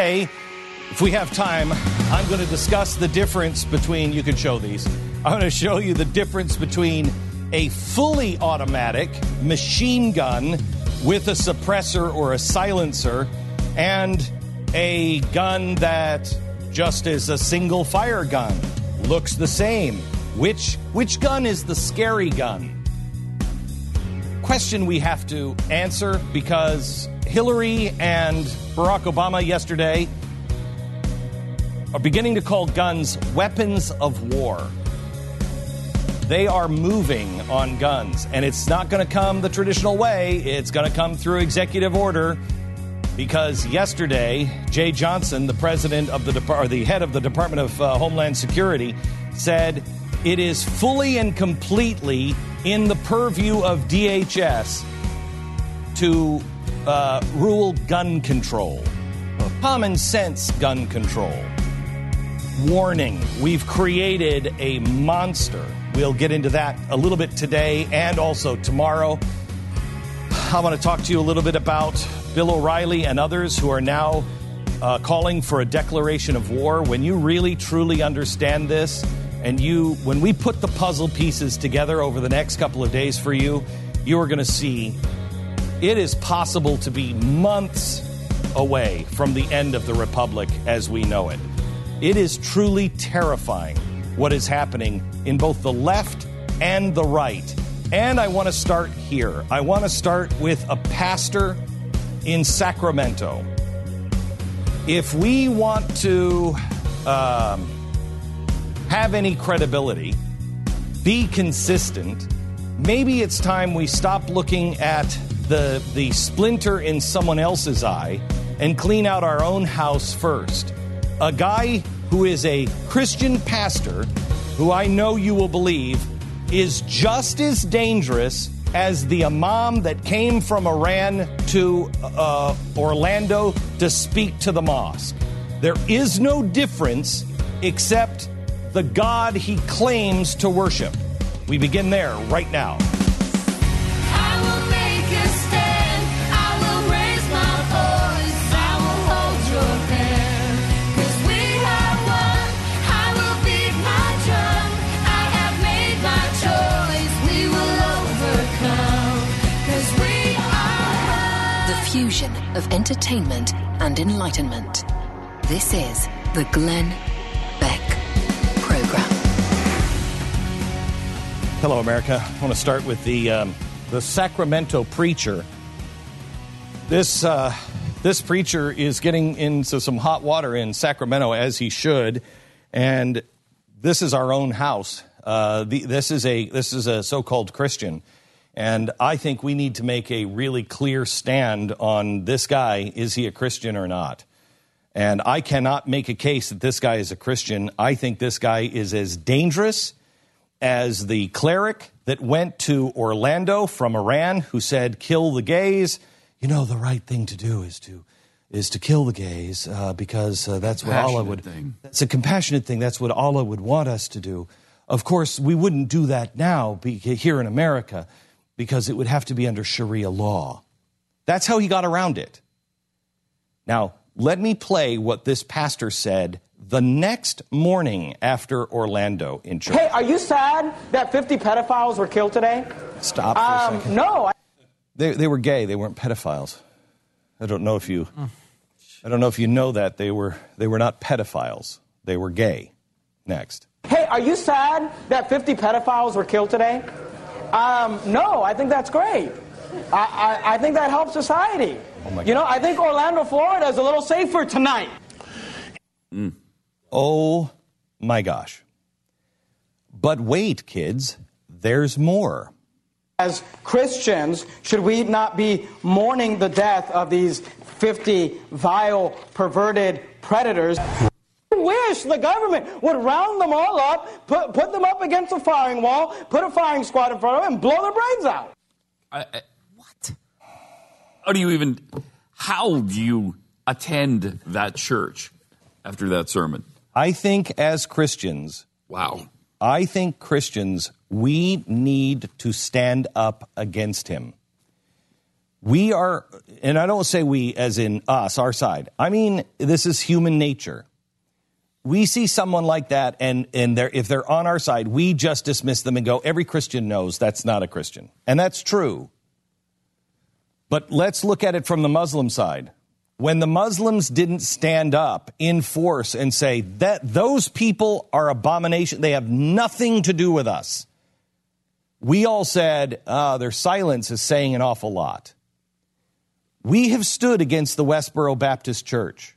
If we have time, I'm going to discuss the difference between, you can show these. I'm going to show you the difference between a fully automatic machine gun with a suppressor or a silencer and a gun that just is a single fire gun. Looks the same. Which, which gun is the scary gun? Question we have to answer because Hillary and Barack Obama yesterday are beginning to call guns weapons of war. They are moving on guns, and it's not going to come the traditional way. It's going to come through executive order because yesterday, Jeh Johnson, the president of the Dep- or the head of the Department of uh, Homeland Security, said it is fully and completely in the purview of DHS to uh, rule gun control, common sense gun control. Warning, we've created a monster. We'll get into that a little bit today and also tomorrow. I want to talk to you a little bit about Bill O'Reilly and others who are now uh, calling for a declaration of war. When you really truly understand this, and you, when we put the puzzle pieces together over the next couple of days for you, you are going to see it is possible to be months away from the end of the Republic as we know it. It is truly terrifying what is happening in both the left and the right. And I want to start here. I want to start with a pastor in Sacramento. If we want to um, have any credibility, be consistent, maybe it's time we stop looking at the, the splinter in someone else's eye and clean out our own house first. A guy who is a Christian pastor, who I know you will believe, is just as dangerous as the imam that came from Iran to uh, Orlando to speak to the mosque. There is no difference except the God he claims to worship. We begin there right now. Of entertainment and enlightenment. This is the Glenn Beck Program. Hello, America. I want to start with the um, the Sacramento preacher. This uh, this preacher is getting into some hot water in Sacramento as he should, and this is our own house. Uh, the, this is a this is a so-called Christian and I think we need to make a really clear stand on this guy is he a Christian or not? And I cannot make a case that this guy is a Christian. I think this guy is as dangerous as the cleric that went to Orlando from Iran who said, kill the gays. You know, the right thing to do is to is to kill the gays uh, because uh, that's what Allah would. Thing. That's a compassionate thing. That's what Allah would want us to do. Of course, we wouldn't do that now here in America because it would have to be under Sharia law. That's how he got around it. Now, let me play what this pastor said the next morning after Orlando in church. Hey, are you sad that 50 pedophiles were killed today? Stop for um, a second. No. I- they, they were gay, they weren't pedophiles. I don't know if you. I don't know if you know that they were they were not pedophiles. They were gay. Next. Hey, are you sad that 50 pedophiles were killed today? Um, no, I think that's great. I, I, I think that helps society. you know, I think Orlando, Florida is a little safer tonight. Oh my gosh. But wait, kids, there's more. As Christians, should we not be mourning the death of these 50 vile, perverted predators? I wish the government would round them all up, put, put them up against a firing wall, put a firing squad in front of them, and blow their brains out. I, I, what? How do you even? How do you attend that church after that sermon? I think as Christians, Wow. I think Christians, we need to stand up against him. We are, and I don't say we as in us, our side. I mean, this is human nature. We see someone like that, and, and they're, if they're on our side, we just dismiss them and go, every Christian knows that's not a Christian. And that's true. But let's look at it from the Muslim side. When the Muslims didn't stand up in force and say that those people are abomination, they have nothing to do with us. We all said, uh, their silence is saying an awful lot. We have stood against the Westboro Baptist Church.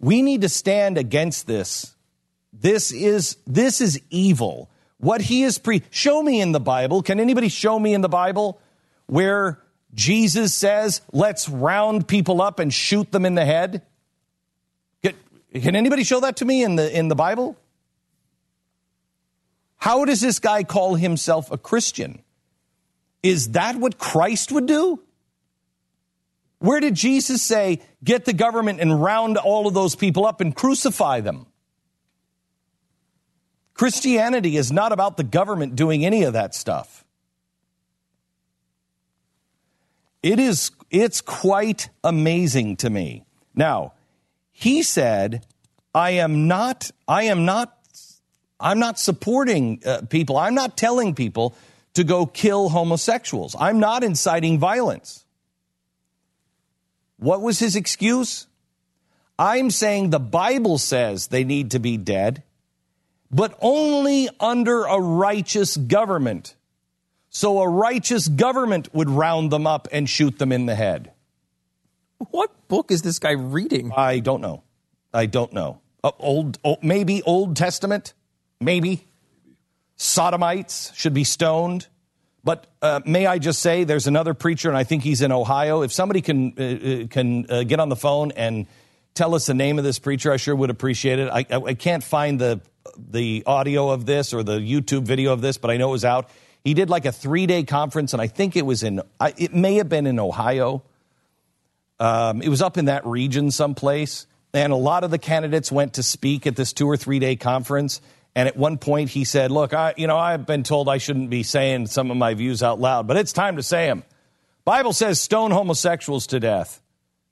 We need to stand against this. This is this is evil. What he is pre show me in the Bible. Can anybody show me in the Bible where Jesus says, let's round people up and shoot them in the head? Can, anybody show that to me in the in the Bible? How does this guy call himself a Christian? Is that what Christ would do? Where did Jesus say, get the government and round all of those people up and crucify them? Christianity is not about the government doing any of that stuff. It is it's quite amazing to me. Now, he said, I am not I am not I'm not supporting uh, people. I'm not telling people to go kill homosexuals. I'm not inciting violence. What was his excuse? I'm saying the Bible says they need to be dead, but only under a righteous government. So a righteous government would round them up and shoot them in the head. What book is this guy reading? I don't know. I don't know. Uh, old, old, maybe Old Testament, maybe. Sodomites should be stoned. But uh, may I just say, there's another preacher, and I think he's in Ohio. If somebody can uh, uh can uh, get on the phone and tell us the name of this preacher, I sure would appreciate it. I, I, I can't find the the audio of this or the YouTube video of this, but I know it was out. He did like a three day conference, and I think it was in it may have been in Ohio. Um, it was up in that region someplace, and a lot of the candidates went to speak at this two or three day conference. And at one point, he said, "Look, I, you know, I've been told I shouldn't be saying some of my views out loud, but it's time to say them. Bible says stone homosexuals to death,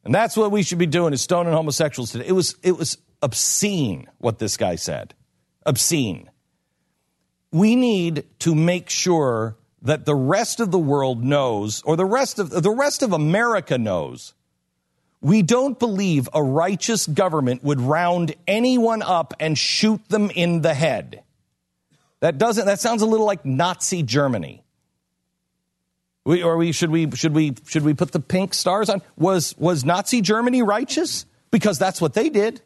and that's what we should be doing: is stoning homosexuals to death. It was it was obscene what this guy said, obscene. We need to make sure that the rest of the world knows, or the rest of the rest of America knows, we don't believe a righteous government would round anyone up and shoot them in the head. That doesn't that sounds a little like Nazi Germany. We, or we should we should we should we put the pink stars on? Was was Nazi Germany righteous? Because that's what they did.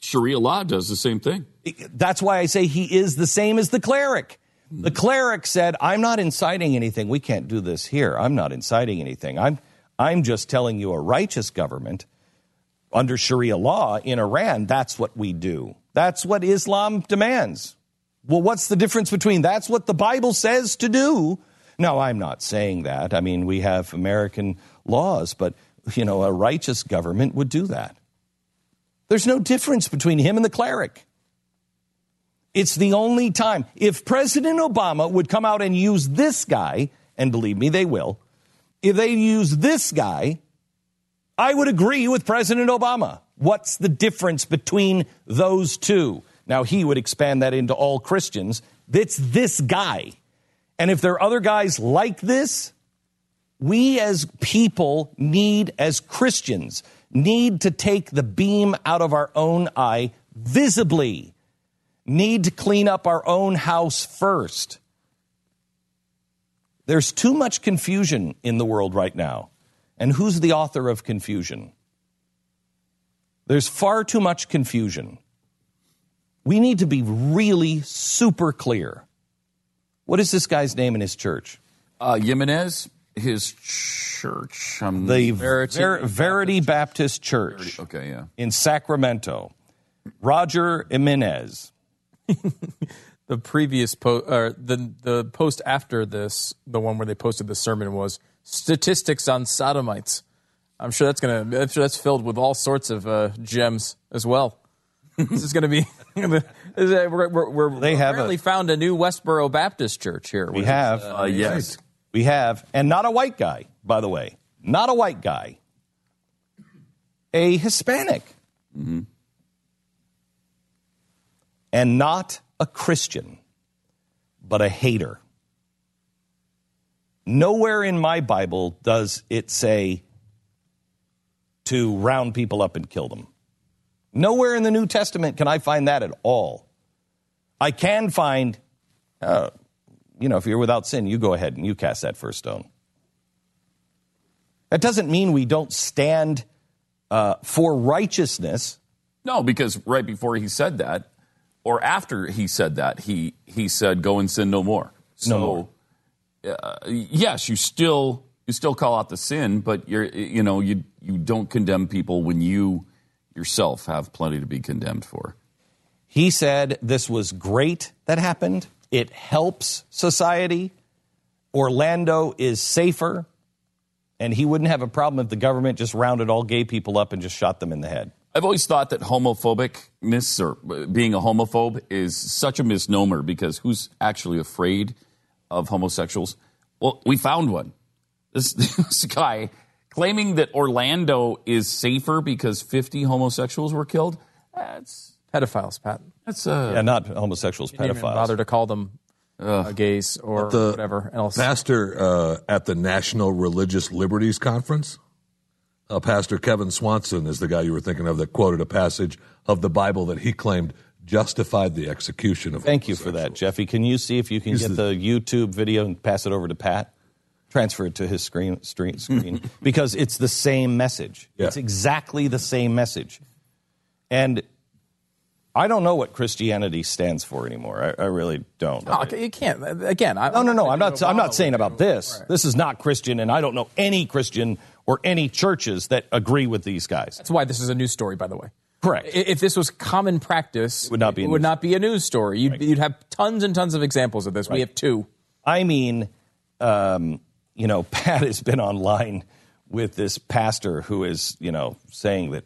Sharia law does the same thing. That's why I say he is the same as the cleric. The cleric said, I'm not inciting anything. We can't do this here. I'm not inciting anything. I'm I'm just telling you a righteous government under Sharia law in Iran, that's what we do. That's what Islam demands. Well, what's the difference between that's what the Bible says to do? No, I'm not saying that. I mean, we have American laws, but, you know, a righteous government would do that. There's no difference between him and the cleric. It's the only time. If President Obama would come out and use this guy, and believe me, they will, if they use this guy, I would agree with President Obama. What's the difference between those two? Now, he would expand that into all Christians. It's this guy. And if there are other guys like this, we as people need, as Christians, need to take the beam out of our own eye visibly, need to clean up our own house first. There's too much confusion in the world right now. And who's the author of confusion? There's far too much confusion. We need to be really super clear. What is this guy's name in his church? Uh, Jimenez, his church. Um, The Verity Ver- Verity Baptist Church okay, yeah. in Sacramento. Roger Jimenez. The previous post, or the the post after this, the one where they posted the sermon was statistics on sodomites. I'm sure that's gonna. I'm sure that's filled with all sorts of uh, gems as well. this is gonna be. we're, we're, we're They have apparently a- found a new Westboro Baptist church here. We which is, have. Uh, yes. We have. And not a white guy, by the way. Not a white guy. A Hispanic. And not a Christian, but a hater. Nowhere in my Bible does it say to round people up and kill them. Nowhere in the New Testament can I find that at all. I can find, uh, you know, if you're without sin, you go ahead and you cast that first stone. That doesn't mean we don't stand uh, for righteousness. No, because right before he said that, or after he said that, he he said, "Go and sin no more." So, more. Uh, yes, you still you still call out the sin, but you're you know you you don't condemn people when you yourself have plenty to be condemned for. He said this was great that happened. It helps society. Orlando is safer. And he wouldn't have a problem if the government just rounded all gay people up and just shot them in the head. I've always thought that homophobicness or uh, being a homophobe is such a misnomer because who's actually afraid of homosexuals? Well, we found one. This, this guy claiming that Orlando is safer because 50 homosexuals were killed. That's pedophiles, Pat. that's uh, Yeah, not homosexuals, Didn't even pedophiles. bother to call them uh, gays or the whatever else. Pastor uh, at the National Religious Liberties Conference, uh, Pastor Kevin Swanson is the guy you were thinking of that quoted a passage of the Bible that he claimed justified the execution of. Thank you for that, Jeffy. Can you see if you can He's get the, YouTube video and pass it over to Pat? Transfer it to his screen, screen, screen because it's the same message. Yeah. It's exactly the same message. And I don't know what Christianity stands for anymore. I, I really don't. No, okay, you can't. Again, I, No, no, no. I'm not. I'm not saying about this. Right. This is not Christian, and I don't know any Christian or any churches that agree with these guys. That's why this is a news story, by the way. Correct. If this was common practice, it would not be would news not be a news story. You'd, you'd have tons and tons of examples of this. We have two. I mean, um, you know, Pat has been online with this pastor who is, you know, saying that,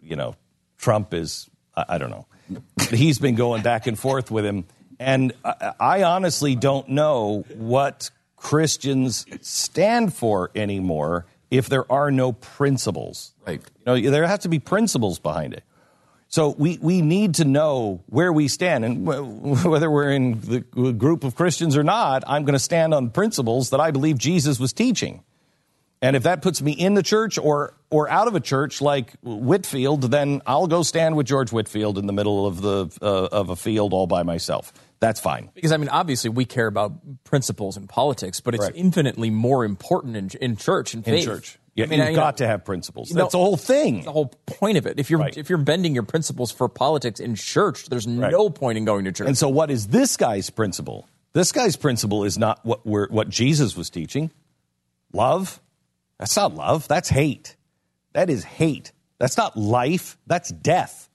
you know, Trump is, I, I don't know. He's been going back and forth with him. And I, I honestly don't know what Christians stand for anymore if there are no principles. Right. You know, there have to be principles behind it. So we, we need to know where we stand. And wh- whether we're in the group of Christians or not, I'm going to stand on principles that I believe Jesus was teaching. And if that puts me in the church or, or out of a church like Whitefield, then I'll go stand with George Whitefield in the middle of, the, uh, of a field all by myself. That's fine. Because I mean, obviously, we care about principles in politics, but it's Correct. infinitely more important in, in church and In faith. church. Yeah, I mean, you've I- got to have principles. Know, That's the whole thing. That's the whole point of it. If you're Right. if you're bending your principles for politics in church, there's no point in going to church. And so, what is this guy's principle? This guy's principle is not what we're, what Jesus was teaching. Love. That's not love. That's hate. That is hate. That's not life. That's death.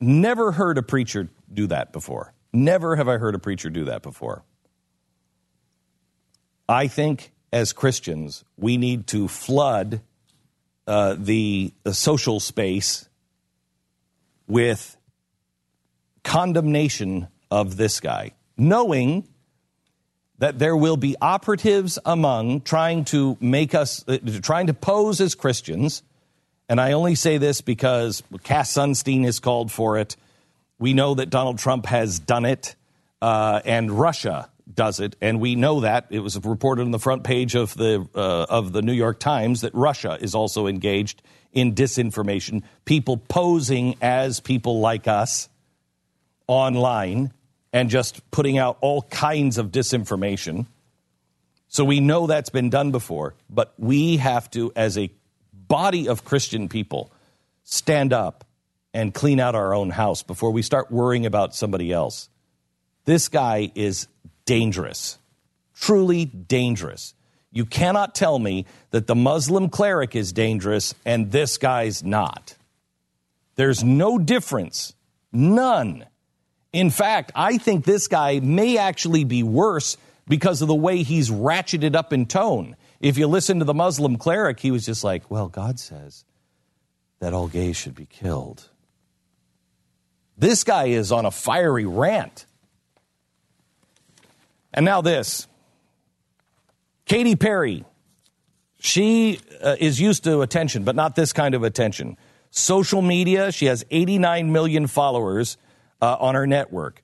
Never heard a preacher do that before. Never have I heard a preacher do that before. I think as Christians, we need to flood uh, the, the social space with condemnation of this guy, knowing that there will be operatives among trying to make us, uh, trying to pose as Christians. And I only say this because Cass Sunstein has called for it. We know that Donald Trump has done it, uh, and Russia does it, and we know that it was reported on the front page of the uh, of the New York Times that Russia is also engaged in disinformation. People posing as people like us online and just putting out all kinds of disinformation. So we know that's been done before, but we have to, as a body of Christian people, stand up and clean out our own house before we start worrying about somebody else. This guy is dangerous, truly dangerous. You cannot tell me that the Muslim cleric is dangerous and this guy's not. There's no difference, none. In fact, I think this guy may actually be worse because of the way he's ratcheted up in tone. If you listen to the Muslim cleric, he was just like, well, God says that all gays should be killed. This guy is on a fiery rant. And now this Katy Perry. She uh, is used to attention, but not this kind of attention. Social media, she has 89 million followers uh, on her network.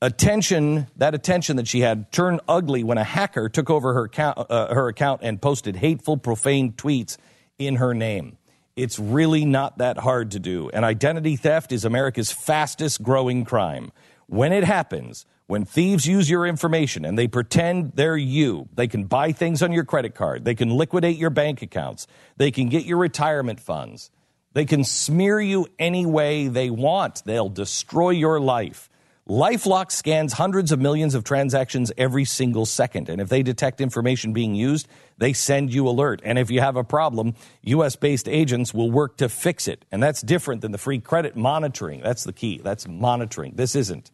Attention, that attention that she had turned ugly when a hacker took over her account, uh, her account and posted hateful, profane tweets in her name. It's really not that hard to do. And identity theft is America's fastest growing crime. When it happens, when thieves use your information and they pretend they're you, they can buy things on your credit card, they can liquidate your bank accounts, they can get your retirement funds, they can smear you any way they want, they'll destroy your life. Lifelock scans hundreds of millions of transactions every single second. And if they detect information being used, they send you alert. And if you have a problem, US based agents will work to fix it. And that's different than the free credit monitoring. That's the key. That's monitoring. This isn't.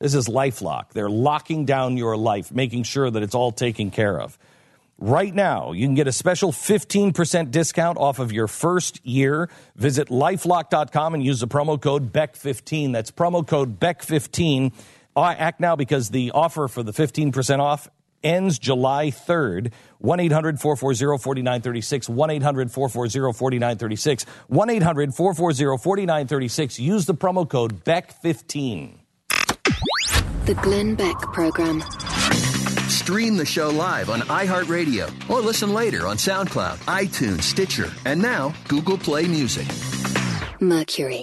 This is Lifelock. They're locking down your life, making sure that it's all taken care of. Right now, you can get a special 15% discount off of your first year. Visit lifelock.com and use the promo code BECK15. That's promo code BECK15. Act now because the offer for the 15% off ends July 3rd. 1 800 440 4936. 1 800 440 4936. 1 800 440 4936. Use the promo code BECK15. The Glenn Beck Program. Stream the show live on iHeartRadio or listen later on SoundCloud, iTunes, Stitcher, and now Google Play Music. Mercury.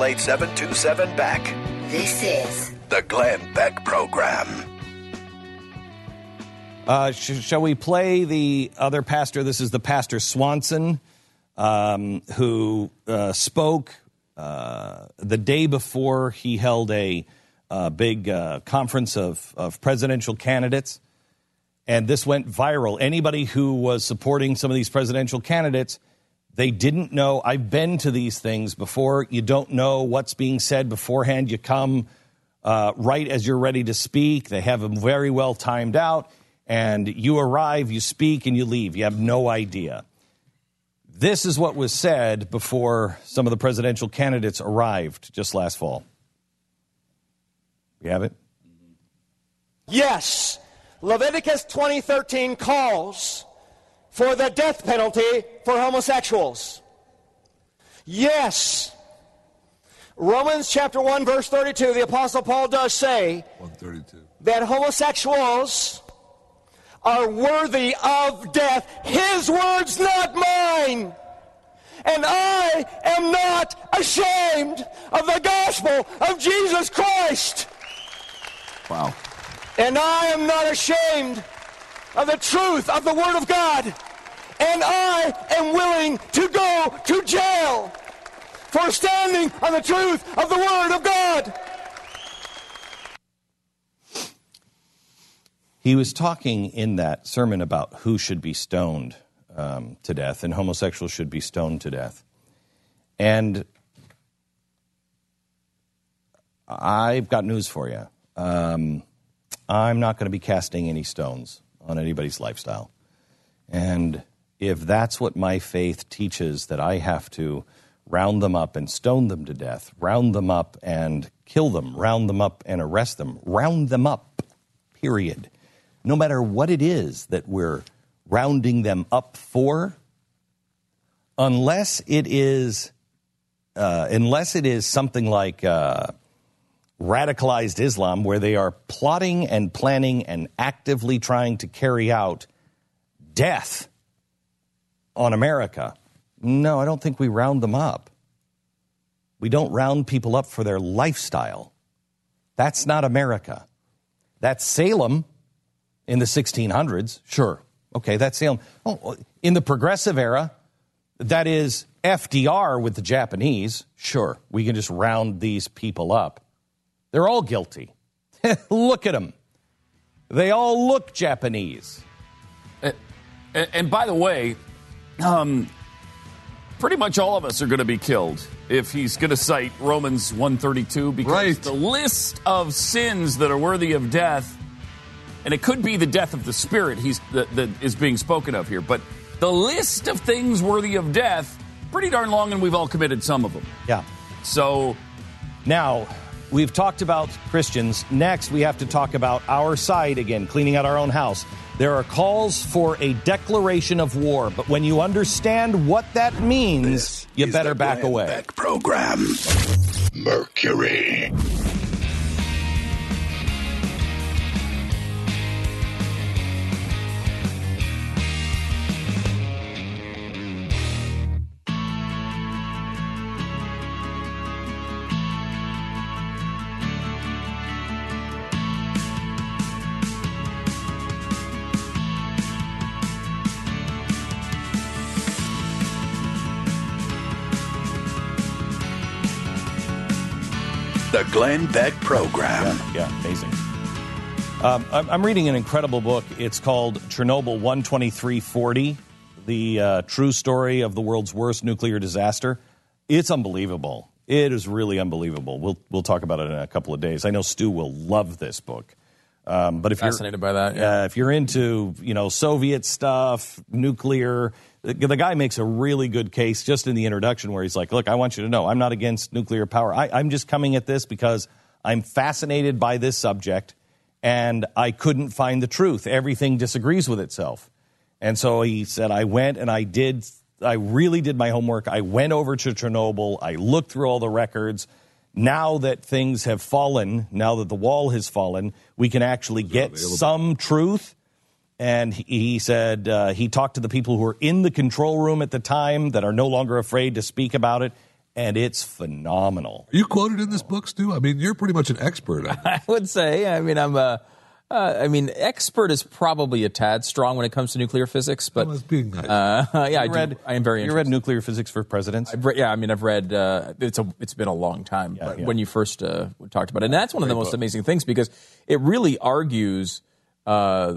seven back. This is The Glenn Beck Program. Uh, sh- shall we play the other pastor? This is the Pastor Swanson, um, who uh, spoke uh, the day before he held a uh, big uh, conference of, of presidential candidates. And this went viral. Anybody who was supporting some of these presidential candidates, they didn't know. I've been to these things before. You don't know what's being said beforehand. You come uh, right as you're ready to speak. They have them very well timed out. And you arrive, you speak, and you leave. You have no idea. This is what was said before some of the presidential candidates arrived just last fall. We have it? Yes, Leviticus 2013 calls for the death penalty for homosexuals. Yes, Romans chapter 1 verse 32, the apostle Paul does say 132. that homosexuals are worthy of death. His words, not mine. And I am not ashamed of the gospel of Jesus Christ. Wow. And I am not ashamed of the truth of the Word of God. And I am willing to go to jail for standing on the truth of the Word of God. He was talking in that sermon about who should be stoned. um, to death, and homosexuals should be stoned to death. And I've got news for you. Um, I'm not going to be casting any stones on anybody's lifestyle. And if that's what my faith teaches, that I have to round them up and stone them to death, round them up and kill them, round them up and arrest them, round them up, period. No matter what it is that we're rounding them up for, unless it is, uh, unless it is something like uh, radicalized Islam, where they are plotting and planning and actively trying to carry out death on America. No, I don't think we round them up. We don't round people up for their lifestyle. That's not America. That's Salem in the 1600s, sure. Okay, that's Salem. Oh, in the progressive era, that is FDR with the Japanese, sure. We can just round these people up. They're all guilty. look at them. They all look Japanese. And, and by the way, um, pretty much all of us are going to be killed if he's going to cite Romans 132 because Right. the list of sins that are worthy of death, and it could be the death of the spirit he's that, that is being spoken of here, but the list of things worthy of death pretty darn long, and we've all committed some of them. Yeah. So Now, we've talked about Christians. Next, we have to talk about our side again, cleaning out our own house. There are calls for a declaration of war, but when you understand what that means, you better back away. Back program. Mercury. The Glenn Beck program. Yeah, amazing. Um, I'm, I'm reading an incredible book. It's called Chernobyl 12340, the uh, true story of the world's worst nuclear disaster. It's unbelievable. It is really unbelievable. We'll, we'll talk about it in a couple of days. I know Stu will love this book. Um, but if Fascinated you're fascinated by that, yeah. uh, if you're into you know Soviet stuff, nuclear, the, guy makes a really good case just in the introduction where he's like, "Look, I want you to know, I'm not against nuclear power. I, I'm just coming at this because I'm fascinated by this subject, and I couldn't find the truth. Everything disagrees with itself." And so he said, I went and I did, I really did my homework. I went over to Chernobyl. I looked through all the records. Now that things have fallen, now that the wall has fallen, we can actually get some truth. And he- he said uh, he talked to the people who were in the control room at the time that are no longer afraid to speak about it. And it's phenomenal. Are you quoted in this book, Stu? I mean, you're pretty much an expert on. I would say. I mean, I'm a. Uh, I mean, expert is probably a tad strong when it comes to nuclear physics, but I was being nice. uh, yeah, I, You do, read, I am very. You read Nuclear Physics for Presidents? I've read, yeah, I mean, I've read. Uh, it's a. It's been a long time, but yeah. when you first uh, talked about it, and that's one of the most amazing things because it really argues, uh,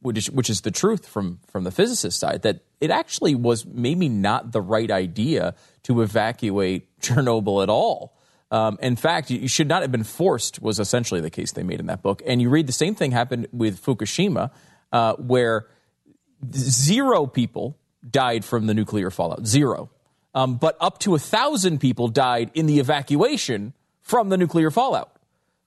which is, which is the truth from from the physicist side that it actually was maybe not the right idea to evacuate Chernobyl at all. Um, in fact, you should not have been forced. Was essentially the case they made in that book, and you read the same thing happened with Fukushima, uh, where zero people died from the nuclear fallout. Zero. Um, but up to a thousand people died in the evacuation from the nuclear fallout.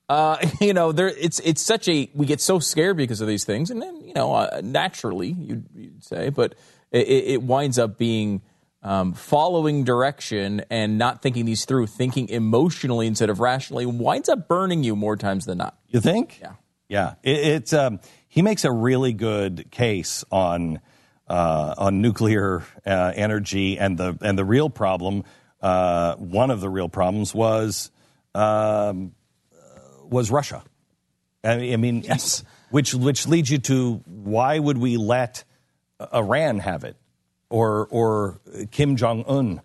Uh, you know, there it's it's such a we get so scared because of these things, and then you know uh, naturally you'd, you'd say, but it, it winds up being um, following direction and not thinking these through, thinking emotionally instead of rationally, winds up burning you more times than not. You think? Yeah. Yeah. It, it's um, he makes a really good case on uh, on nuclear uh, energy and the and the real problem. Uh, one of the real problems was um, was Russia. I mean, mean which which leads you to why would we let uh, Iran have it or or Kim Jong Un?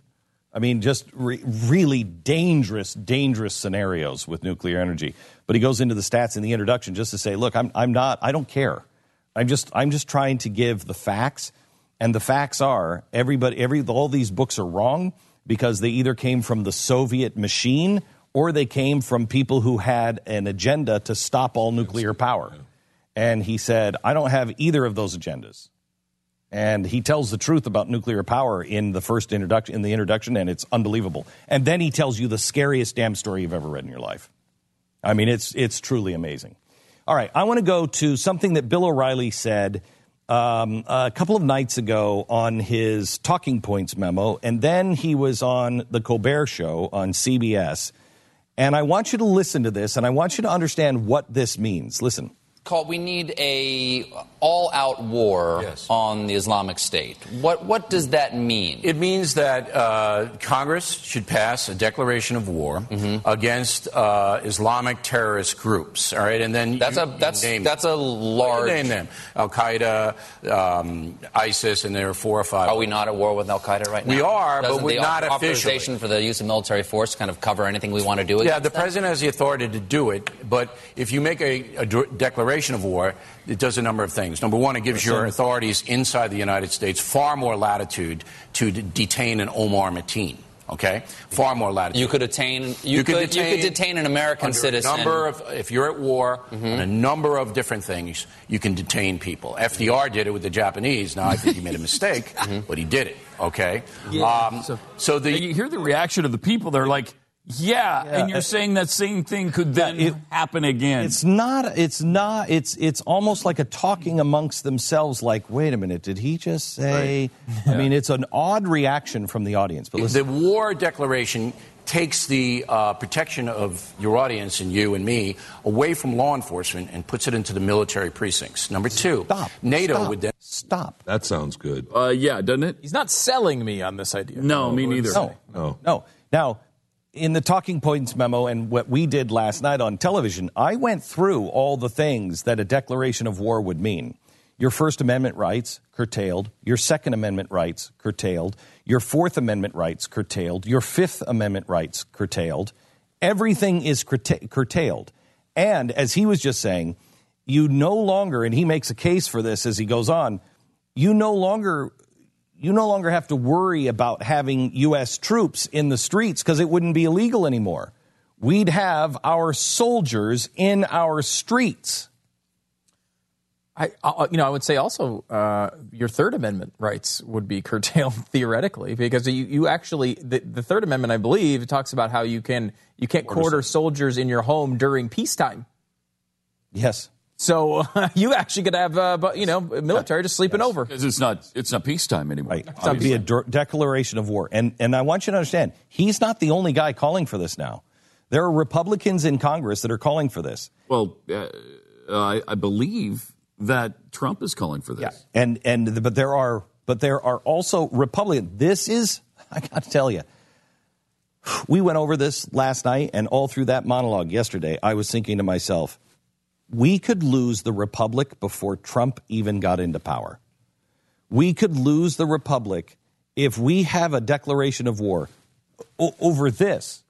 I mean, just re- really dangerous, dangerous scenarios with nuclear energy. But he goes into the stats in the introduction just to say, look, I'm, I'm not, I don't care. I'm just, I'm just trying to give the facts. And the facts are everybody every all these books are wrong because they either came from the Soviet machine or they came from people who had an agenda to stop all nuclear power. And he said, I don't have either of those agendas. And he tells the truth about nuclear power in the first introduction in the introduction and it's unbelievable. And then he tells you the scariest damn story you've ever read in your life. I mean, it's it's truly amazing. All right, I want to go to something that Bill O'Reilly said um, a couple of nights ago on his talking points memo, and then he was on the Colbert Show on CBS. And I want you to listen to this, and I want you to understand what this means. Listen. Call, we need a all-out war on the Islamic State. What what does that mean? It means that uh, Congress should pass a declaration of war Mm-hmm. against uh, Islamic terrorist groups. All right, and then That's you- a- that's- that's them. a large- name them: Al Qaeda, um, ISIS, and there are four or five. Are we not at war with Al Qaeda right now? We are, but Doesn't we're the not authorization officially. for the use of military force kind of cover anything we want to do? Yeah, the them? president has the authority to do it, but if you make a, a declaration of war, it does a number of things. Number one, it gives your authorities inside the United States far more latitude to d- detain an Omar Mateen. Okay, far more latitude. You could attain. You, could, you could detain an American under citizen. A number of, if you're at war, Mm-hmm. on a number of different things, you can detain people. FDR did it with the Japanese. Now I think he made a mistake, Mm-hmm. but he did it. Okay. Yeah. Um, so, so the you hear the reaction of the people. They're like, "Yeah,", and you're saying that same thing could then happen again. It's not. It's not. It's it's almost like a talking amongst themselves. Like, wait a minute, did he just say? I mean, it's an odd reaction from the audience. But listen, The war declaration takes the uh, protection of your audience and you and me away from law enforcement and puts it into the military precincts. Number two, NATO Stop. would then stop. That sounds good. Uh, yeah, doesn't it? He's not selling me on this idea. No, me neither. No, No. no. Now, in the talking points memo and what we did last night on television, I went through all the things that a declaration of war would mean. Your First Amendment rights curtailed, your Second Amendment rights curtailed, your Fourth Amendment rights curtailed, your Fifth Amendment rights curtailed. Everything is curta- curtailed. And as he was just saying, you no longer, and he makes a case for this as he goes on, you no longer you no longer have to worry about having U.S. troops in the streets because it wouldn't be illegal anymore. We'd have our soldiers in our streets. I, I, you know, I would say also uh, your Third Amendment rights would be curtailed theoretically because you, you actually the, the Third Amendment, I believe, talks about how you can you can't quarter soldiers in your home during peacetime. Yes. So you actually could have uh, you know military just sleeping over. Because it's not it's not peacetime anymore. Right. It's to be a de- declaration of war. And, and I want you to understand, he's not the only guy calling for this now. There are Republicans in Congress that are calling for this. Well, uh, I, I believe that Trump is calling for this. Yeah. And and but there are but there are also Republican. This is I got to tell you. We went over this last night and all through that monologue yesterday I was thinking to myself, we could lose the republic before Trump even got into power. We could lose the republic if we have a declaration of war o- over this.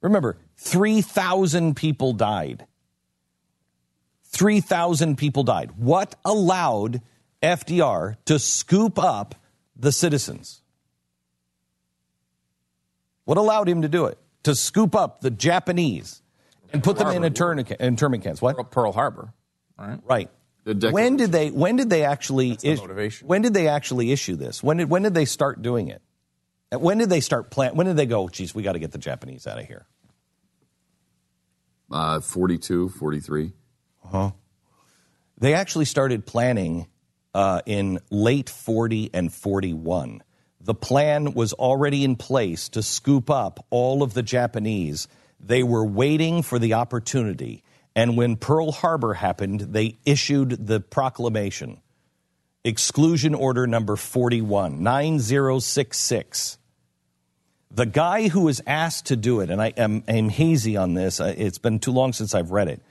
Remember, 3,000 people died. 3,000 people died. What allowed FDR to scoop up the citizens? What allowed him to do it? To scoop up the Japanese and put them in intern- internment camps. What? Pearl Harbor. Right. Right. When did they? When did they actually? is- when did they actually issue this? When did? When did they start doing it? When did they start plan? When did they go? Geez, we got to get the Japanese out of here. Uh, 42, 43. Huh? They actually started planning uh, in late 40 and 41. The plan was already in place to scoop up all of the Japanese. They were waiting for the opportunity. And when Pearl Harbor happened, they issued the proclamation Exclusion Order number 41, 9066. The guy who was asked to do it, and I am am hazy on this, it's been too long since I've read it.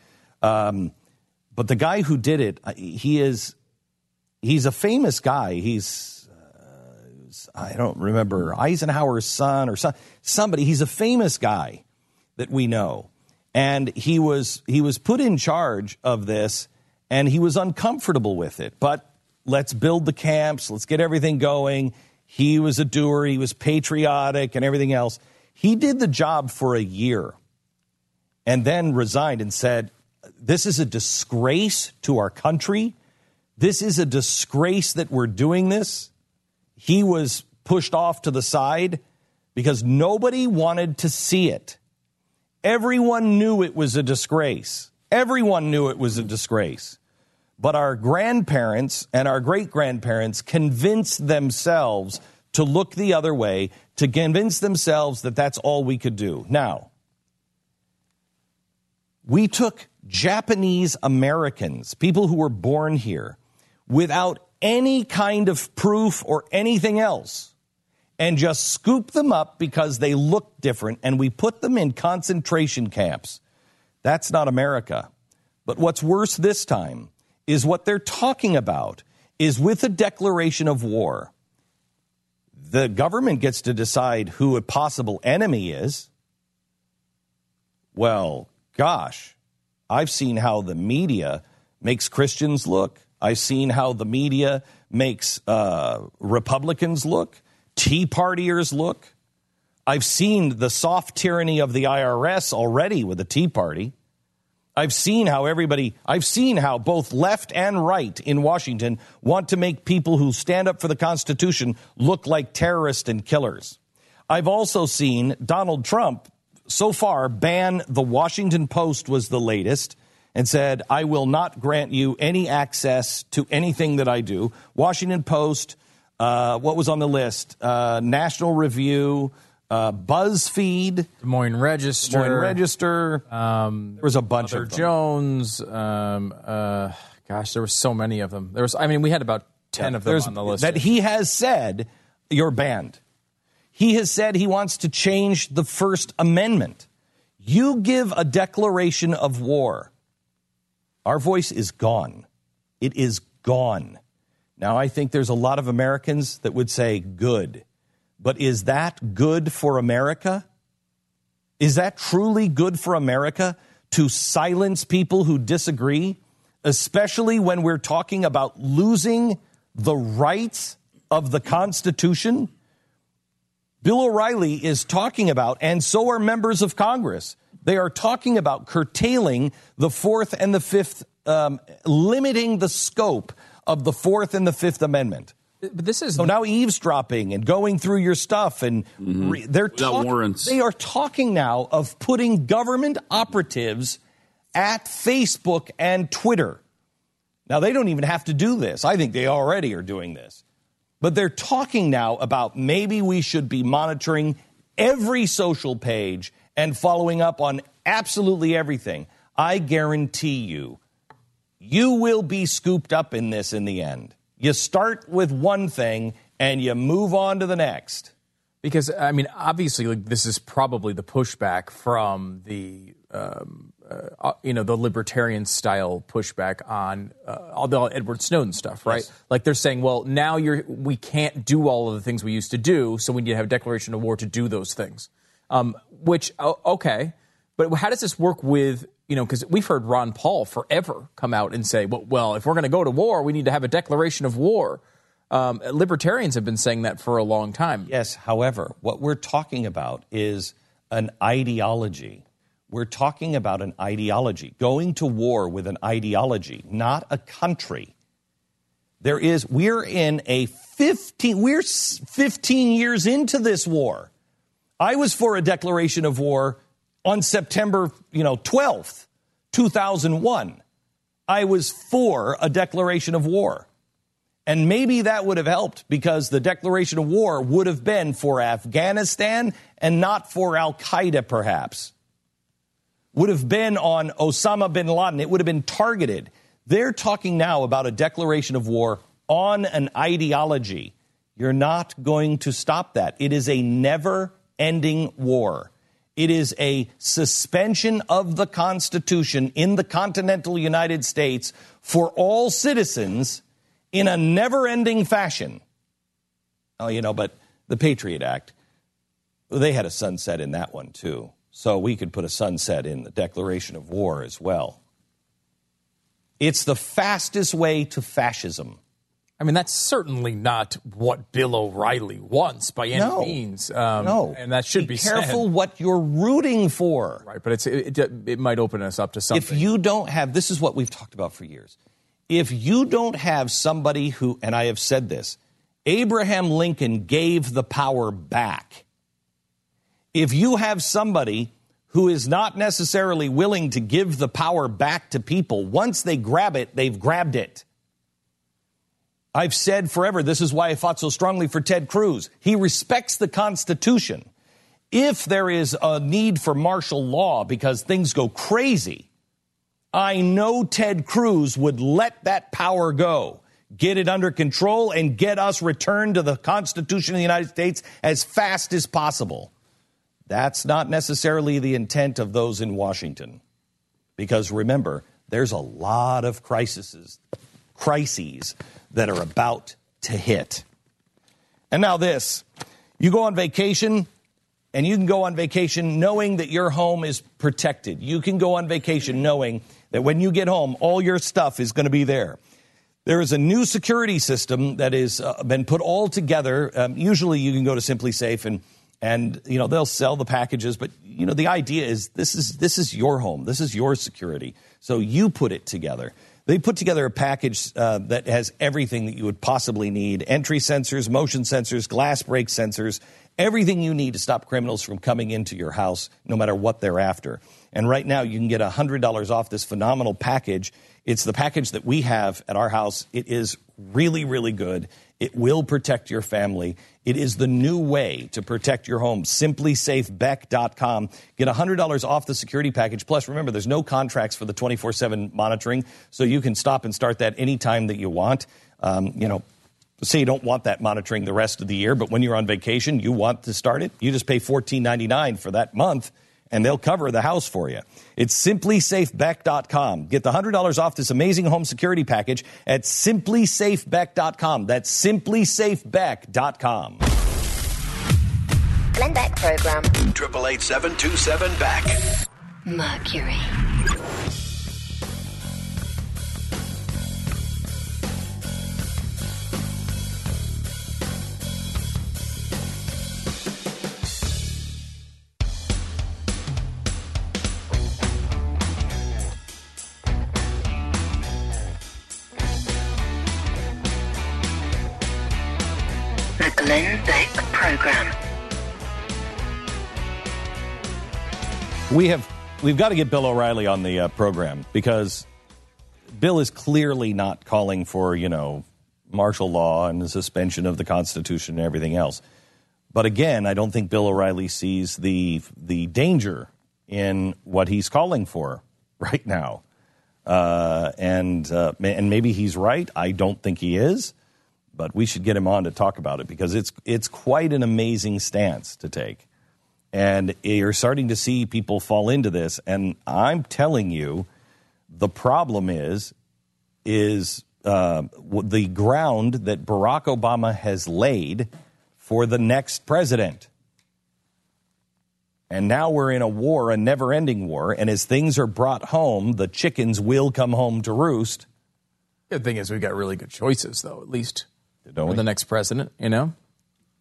Um, but the guy who did it, uh, he is he's a famous guy. He's uh, I don't remember Eisenhower's son or some, somebody. He's a famous guy that we know, and he was he was put in charge of this, and he was uncomfortable with it. But let's build the camps, let's get everything going. He was a doer, he was patriotic, and everything else. He did the job for a year and then resigned and said, This is a disgrace to our country. This is a disgrace that we're doing this. He was pushed off to the side because nobody wanted to see it. Everyone knew it was a disgrace. Everyone knew it was a disgrace. But our grandparents and our great grandparents convinced themselves to look the other way, to convince themselves that that's all we could do. Now, we took Japanese Americans, people who were born here, without any kind of proof or anything else, and just scoop them up because they look different, and we put them in concentration camps. That's not America. But what's worse this time is what they're talking about is with a declaration of war. The government gets to decide who a possible enemy is. Well, gosh, I've seen how the media makes Christians look. I've seen how the media makes uh, Republicans look, Tea Partiers look. I've seen the soft tyranny of the IRS already with the Tea Party. I've seen how everybody, I've seen how both left and right in Washington want to make people who stand up for the Constitution look like terrorists and killers. I've also seen Donald Trump so far ban the Washington Post was the latest and said, I will not grant you any access to anything that I do. Washington Post, uh, what was on the list? Uh, National Review, uh, BuzzFeed, Des Moines Register, Des Moines Register. Um, there was a bunch Mother of them. Jones. Um, uh, gosh, there were so many of them. There was, I mean, we had about ten of them on the list. That he has said you're banned. He has said he wants to change the First Amendment. You give a declaration of war. Our voice is gone. It is gone. Now, I think there's a lot of Americans that would say good. But is that good for America? Is that truly good for America to silence people who disagree, especially when we're talking about losing the rights of the Constitution? Bill O'Reilly is talking about, and so are members of Congress, they are talking about curtailing the Fourth and the Fifth, um, limiting the scope of the Fourth and the Fifth Amendment. But this is so now eavesdropping and going through your stuff, and mm-hmm. re- they're Without talk- warrants. They are talking now of putting government operatives at Facebook and Twitter. Now they don't even have to do this. I think they already are doing this, but they're talking now about maybe we should be monitoring every social page and following up on absolutely everything. I guarantee you, you will be scooped up in this in the end. You start with one thing and you move on to the next. because I mean, obviously, like, this is probably the pushback from the um, uh, you know the libertarian style pushback on uh, all the Edward Snowden stuff, right? Yes. Like they're saying, well, now you're we can't do all of the things we used to do, so we need to have a declaration of war to do those things. Um, which okay, but how does this work with you know because we've heard Ron Paul forever come out and say, well, well if we're going to go to war, we need to have a declaration of war. Um, libertarians have been saying that for a long time. Yes, however, what we're talking about is an ideology. We're talking about an ideology, going to war with an ideology, not a country. There is, we're in a 15, we're 15 years into this war. I was for a declaration of war on September, you know, 12th, 2001. I was for a declaration of war. And maybe that would have helped because the declaration of war would have been for Afghanistan and not for Al Qaeda, perhaps. Would have been on Osama bin Laden. It would have been targeted. They're talking now about a declaration of war on an ideology. You're not going to stop that. It is a never ending war. It is a suspension of the Constitution in the continental United States for all citizens in a never ending fashion. Oh, you know, but the Patriot Act, they had a sunset in that one too. So we could put a sunset in the declaration of war as well. It's the fastest way to fascism. I mean, that's certainly not what Bill O'Reilly wants by any No. means. Um, no, and that should be, said. careful what you're rooting for. Right, but it's it, it, it might open us up to something. If you don't have, this is what we've talked about for years. If you don't have somebody who, and I have said this, Abraham Lincoln gave the power back. If you have somebody who is not necessarily willing to give the power back to people, once they grab it, they've grabbed it. I've said forever, this is why I fought so strongly for Ted Cruz. He respects the Constitution. If there is a need for martial law because things go crazy, I know Ted Cruz would let that power go, get it under control, and get us returned to the Constitution of the United States as fast as possible. That's not necessarily the intent of those in Washington. Because remember, there's a lot of crises, crises that are about to hit. And now this. You go on vacation and you can go on vacation knowing that your home is protected. You can go on vacation knowing that when you get home, all your stuff is going to be there. There is a new security system that has uh, been put all together. Um, usually, you can go to SimpliSafe and and you know they'll sell the packages, but you know the idea is this is this is your home, this is your security, so you put it together. They put together a package uh, that has everything that you would possibly need: entry sensors, motion sensors, glass break sensors, everything you need to stop criminals from coming into your house, no matter what they're after. And right now, you can get $100 off this phenomenal package. It's the package that we have at our house. It is really, really good. It will protect your family. It is the new way to protect your home. SimpliSafeBeck.com. Get $100 off the security package. Plus, remember, there's no contracts for the 24 7 monitoring, so you can stop and start that anytime that you want. Um, you know, say you don't want that monitoring the rest of the year, but when you're on vacation, you want to start it, you just pay $14.99 for that month and they'll cover the house for you. It's simplisafebeck.com. Get the $100 off this amazing home security package at simplisafebeck.com. That's simplisafebeck.com. Glenn Beck program. Triple eight seven two seven back. Mercury. We have we've got to get Bill O'Reilly on the uh, program because Bill is clearly not calling for you know martial law and the suspension of the Constitution and everything else. But again, I don't think Bill O'Reilly sees the the danger in what he's calling for right now. Uh, and uh, and maybe he's right. I don't think he is, but we should get him on to talk about it because it's it's quite an amazing stance to take and you're starting to see people fall into this and i'm telling you the problem is is uh, the ground that barack obama has laid for the next president and now we're in a war a never-ending war and as things are brought home the chickens will come home to roost Good thing is we've got really good choices, though, at least Don't for we? the next president. You know,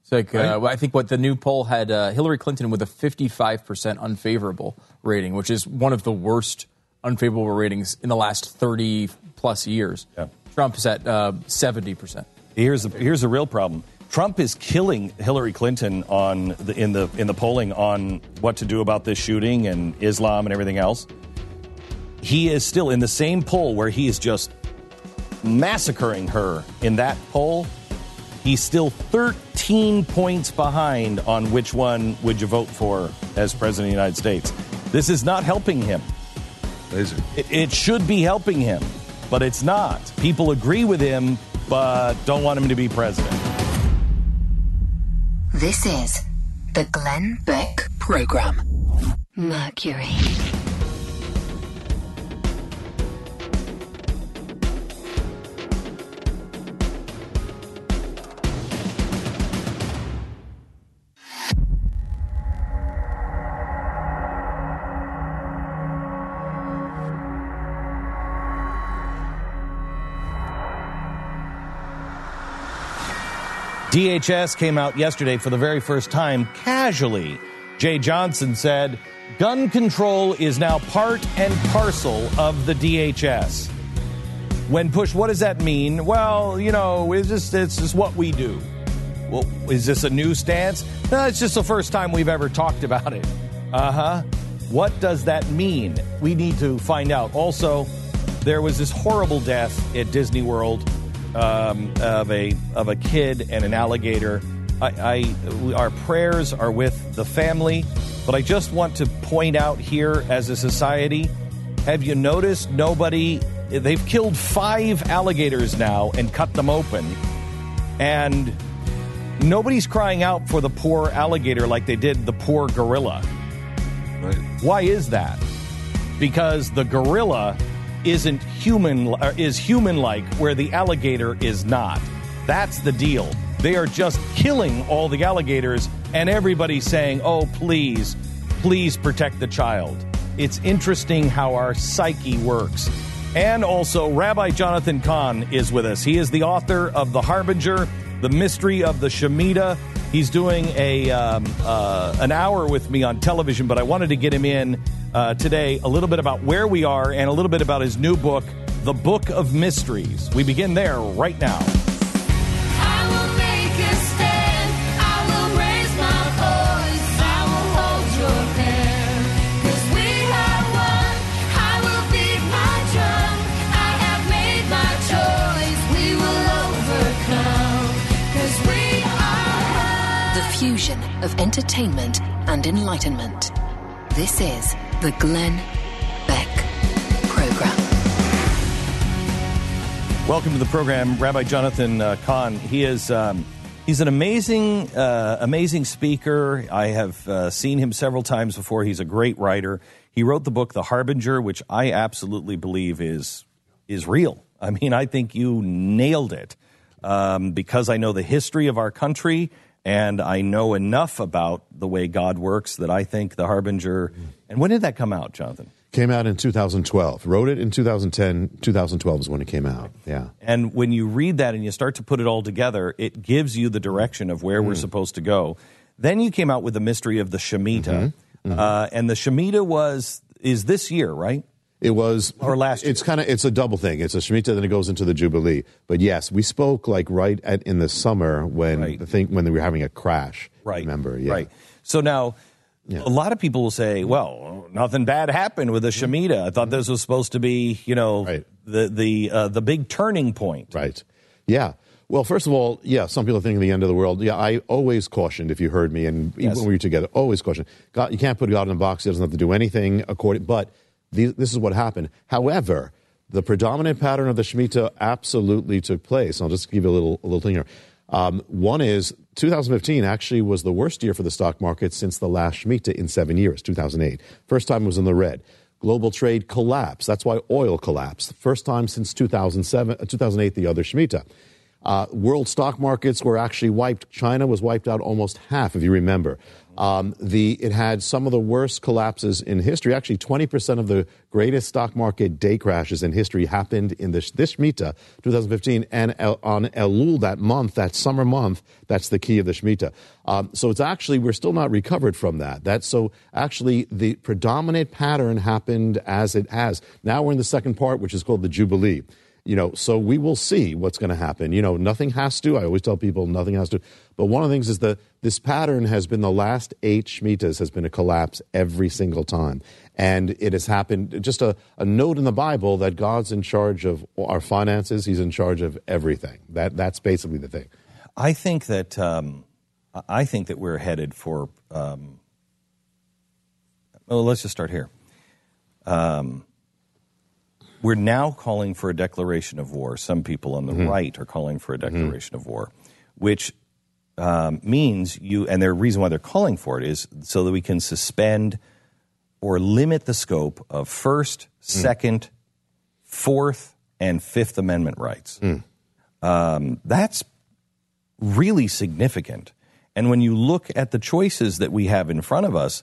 it's like uh, I think what the new poll had uh, Hillary Clinton with a 55 percent unfavorable rating, which is one of the worst unfavorable ratings in the last 30 plus years. Trump is at uh, 70 percent. Here's the, here's the real problem. Trump is killing Hillary Clinton on the, in the in the polling on what to do about this shooting and Islam and everything else. He is still in the same poll where he is just massacring her in that poll. He's still 13 points behind on which one would you vote for as president of the United States. This is not helping him. Amazing. It, it should be helping him, but it's not. People agree with him, but don't want him to be president. This is the Glenn Beck program. Mercury. DHS came out yesterday for the very first time casually. Jeh Johnson said, gun control is now part and parcel of the DHS. When pushed, what does that mean? Well, you know, it's just, it's just what we do. Well, is this a new stance? No, it's just the first time we've ever talked about it. Uh huh. What does that mean? We need to find out. Also, there was this horrible death at Disney World um, of a of a kid and an alligator. I, I our prayers are with the family, but I just want to point out here as a society, have you noticed nobody? They've killed five alligators now and cut them open, and nobody's crying out for the poor alligator like they did the poor gorilla. Right. Why is that? Because the gorilla isn't human or is human like where the alligator is not. That's the deal. They are just killing all the alligators and everybody's saying, "Oh, please, please protect the child." It's interesting how our psyche works. And also Rabbi Jonathan Cahn is with us. He is the author of The Harbinger, The Mystery of the Shemitah. He's doing a um, uh, an hour with me on television, but I wanted to get him in uh, today a little bit about where we are and a little bit about his new book, The Book of Mysteries. We begin there right now. Entertainment and enlightenment. This is the Glenn Beck Program. Welcome to the program, Rabbi Jonathan uh, Cahn. He is um, he's an amazing uh, amazing speaker. I have uh, seen him several times before. He's a great writer. He wrote the book The Harbinger, which I absolutely believe is is real. I mean, I think you nailed it um, because I know the history of our country and I know enough about the way God works that I think The Harbinger. And when did that come out, Jonathan? Came out in 2012. Wrote it in 2010. 2012 is when it came out. Yeah. And when you read that and you start to put it all together, it gives you the direction of where we're Mm. supposed to go. Then you came out with the mystery of the Shemitah, Mm-hmm. Uh, and the Shemitah was is this year, right? It was or last. Year. It's kind of it's a double thing. It's a shemitah, then it goes into the jubilee. But yes, we spoke like right at in the summer when the thing when we were having a crash. Right. Remember? Yeah. Right. So now, a lot of people will say, "Well, nothing bad happened with the Shemitah. I thought this was supposed to be, you know, the the uh, the big turning point." Right. Yeah. Well, first of all, yeah, some people think the end of the world. Yeah, I always cautioned, if you heard me, and even Yes. when we were together, always cautioned. God, you can't put God in a box. He doesn't have to do anything according. But these, this is what happened. However, the predominant pattern of the Shemitah absolutely took place. I'll just give you a little, a little thing here. Um, one is 2015 actually was the worst year for the stock market since the last Shemitah in seven years, 2008. First time it was in the red. Global trade collapsed. That's why oil collapsed. First time since 2007, uh, 2008, the other Shemitah. Uh, world stock markets were actually wiped. China was wiped out almost half, if you remember. Um, the, it had some of the worst collapses in history. Actually, 20% of the greatest stock market day crashes in history happened in this, this Shemitah, 2015. And El, on Elul, that month, that summer month, that's the key of the Shemitah. Um, so it's actually, we're still not recovered from that. That's so actually the predominant pattern happened as it has. Now we're in the second part, which is called the Jubilee you know so we will see what's going to happen you know nothing has to i always tell people nothing has to but one of the things is that this pattern has been the last eight Shemitahs has been a collapse every single time and it has happened just a, a note in the bible that god's in charge of our finances he's in charge of everything that that's basically the thing I think that um, I think that we're headed for. Um, well, let's just start here. Um, we're now calling for a declaration of war. Some people on the Mhm. right are calling for a declaration of war, which um, means you. And the reason why they're calling for it is so that we can suspend or limit the scope of First, Second, Fourth, and Fifth Amendment rights. Um, that's really significant. And when you look at the choices that we have in front of us,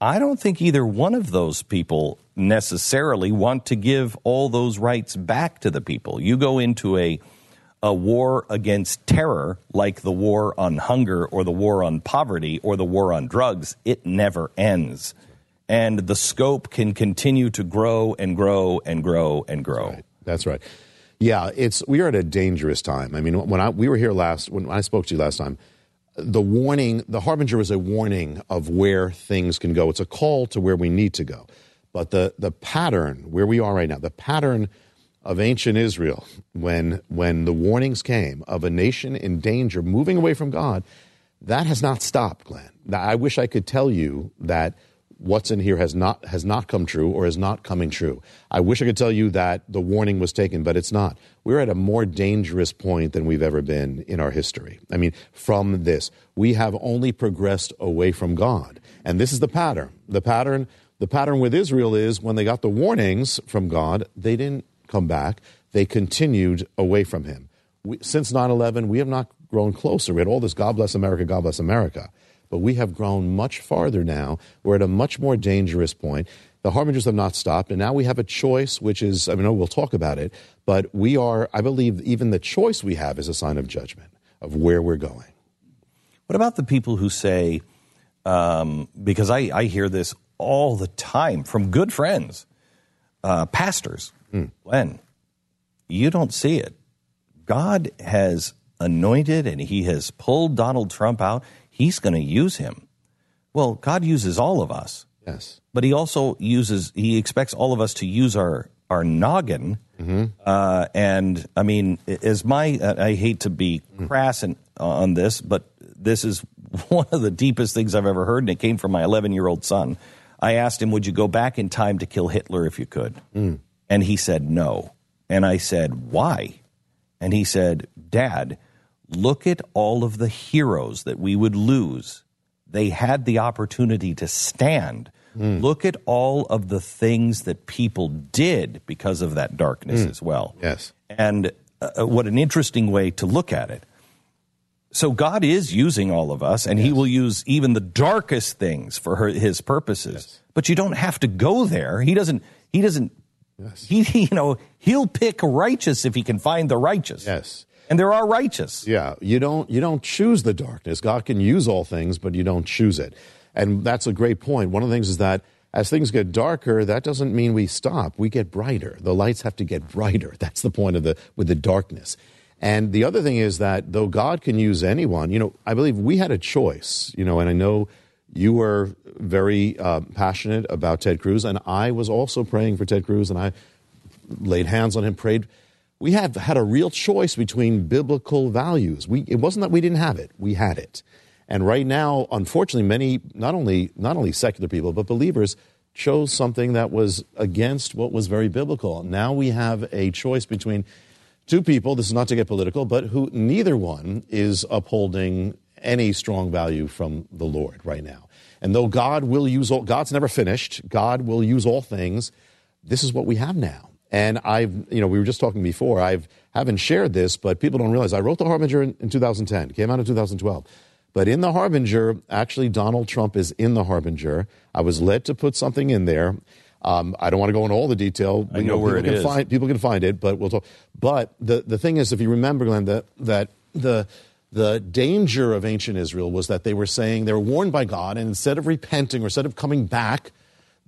I don't think either one of those people necessarily want to give all those rights back to the people. You go into a a war against terror like the war on hunger or the war on poverty or the war on drugs, it never ends. And the scope can continue to grow and grow and grow and grow. That's right. Yeah, it's we are at a dangerous time. I mean, when I we were here last when I spoke to you last time, the warning, the harbinger is a warning of where things can go. It's a call to where we need to go. But the the pattern where we are right now, the pattern of ancient Israel when when the warnings came of a nation in danger moving away from God, that has not stopped, Glenn. I wish I could tell you that what's in here has not has not come true or is not coming true. I wish I could tell you that the warning was taken, but it's not. We're at a more dangerous point than we've ever been in our history. I mean, from this, we have only progressed away from God. And this is the pattern. The pattern the pattern with Israel is when they got the warnings from God, they didn't come back. They continued away from him. We, since 9 11, we have not grown closer. We had all this God bless America, God bless America but we have grown much farther now. We're at a much more dangerous point. The harbingers have not stopped, and now we have a choice, which is, I mean, we'll talk about it, but we are, I believe, even the choice we have is a sign of judgment of where we're going. What about the people who say, um, because I, I hear this all the time from good friends, uh, pastors, mm. Glenn, you don't see it. God has anointed and he has pulled Donald Trump out he's going to use him. Well, God uses all of us. Yes. But he also uses, he expects all of us to use our, our noggin. Mm-hmm. Uh, and I mean, as my, I hate to be crass in, on this, but this is one of the deepest things I've ever heard, and it came from my 11 year old son. I asked him, Would you go back in time to kill Hitler if you could? Mm. And he said, No. And I said, Why? And he said, Dad, look at all of the heroes that we would lose. They had the opportunity to stand. Mm. Look at all of the things that people did because of that darkness Mm. as well. Yes. And uh, what an interesting way to look at it. So God is using all of us, and He will use even the darkest things for her, His purposes. But you don't have to go there. He doesn't. He doesn't. He, he, you know, He'll pick righteous if He can find the righteous. Yes. And there are righteous. Yeah, you don't you don't choose the darkness. God can use all things, but you don't choose it. And that's a great point. One of the things is that as things get darker, that doesn't mean we stop. We get brighter. The lights have to get brighter. That's the point of the with the darkness. And the other thing is that though God can use anyone, you know, I believe we had a choice, you know, and I know you were very uh, passionate about Ted Cruz, and I was also praying for Ted Cruz, and I laid hands on him, prayed. We have had a real choice between biblical values. We, it wasn't that we didn't have it; we had it. And right now, unfortunately, many not only not only secular people but believers chose something that was against what was very biblical. Now we have a choice between two people. This is not to get political, but who neither one is upholding any strong value from the Lord right now. And though God will use all, God's never finished. God will use all things. This is what we have now. And I've, you know, we were just talking before. I've haven't shared this, but people don't realize I wrote the Harbinger in, in 2010. Came out in 2012. But in the Harbinger, actually, Donald Trump is in the Harbinger. I was led to put something in there. Um, I don't want to go into all the detail. I You know where it can is. Find, people can find it, but we'll talk. But the, the thing is, if you remember, Glenn, that, that the, the danger of ancient Israel was that they were saying, they were warned by God, and instead of repenting or instead of coming back,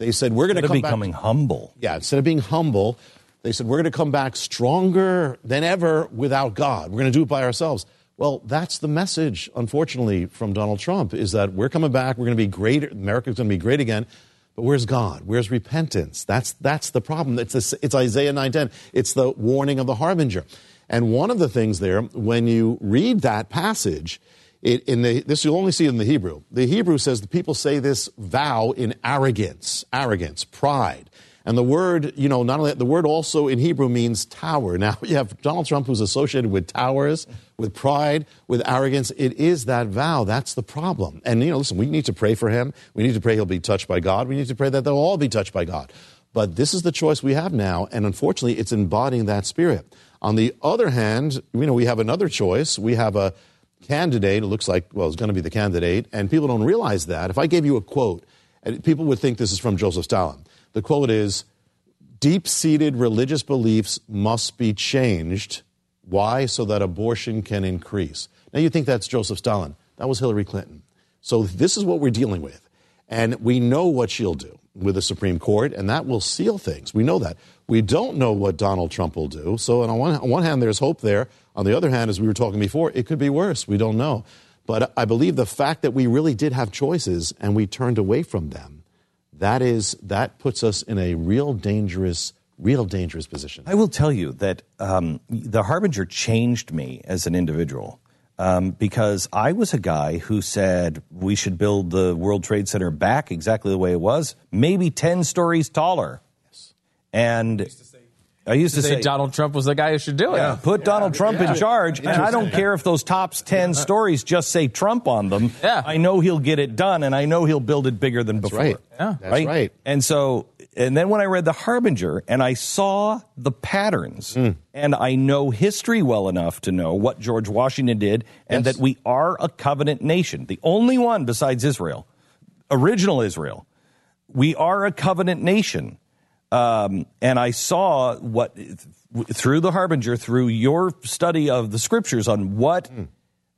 they said, we're going to come becoming back. humble. Yeah, instead of being humble, they said, we're going to come back stronger than ever without God. We're going to do it by ourselves. Well, that's the message, unfortunately, from Donald Trump is that we're coming back. We're going to be great. America's going to be great again. But where's God? Where's repentance? That's, that's the problem. It's, this, it's Isaiah 9.10. It's the warning of the harbinger. And one of the things there, when you read that passage, it, in the, this you'll only see in the Hebrew. The Hebrew says the people say this vow in arrogance, arrogance, pride. And the word, you know, not only the word also in Hebrew means tower. Now you have Donald Trump who's associated with towers, with pride, with arrogance. It is that vow. That's the problem. And you know, listen, we need to pray for him. We need to pray he'll be touched by God. We need to pray that they'll all be touched by God. But this is the choice we have now, and unfortunately, it's embodying that spirit. On the other hand, you know, we have another choice. We have a candidate. It looks like well, it's going to be the candidate, and people don't realize that. If I gave you a quote, uh, people would think this is from Joseph Stalin. The quote is deep seated religious beliefs must be changed Why? So that abortion can increase. Now you think that's Joseph Stalin. That was Hillary Clinton. So this is what we're dealing with. And we know what she'll do with the Supreme Court, and that will seal things. We know that. We don't know what Donald Trump will do. So, on one, on one hand, there's hope there. On the other hand, as we were talking before, it could be worse. We don't know. But I believe the fact that we really did have choices and we turned away from them, that is that puts us in a real dangerous, real dangerous position. I will tell you that um, the Harbinger changed me as an individual. Um, because I was a guy who said we should build the World Trade Center back exactly the way it was, maybe 10 stories taller. Yes. And I used to, say, Donald Trump was the guy who should do it. Yeah, put Donald Trump in charge, and I don't care if those top ten stories just say Trump on them. Yeah. I know he'll get it done, and I know he'll build it bigger than That's before. right. Yeah. That's right. And so, and then when I read the Harbinger, and I saw the patterns, Hmm. and I know history well enough to know what George Washington did, and Yes. that we are a covenant nation, the only one besides Israel, original Israel. We are a covenant nation. Um, and I saw what through the harbinger, through your study of the scriptures on what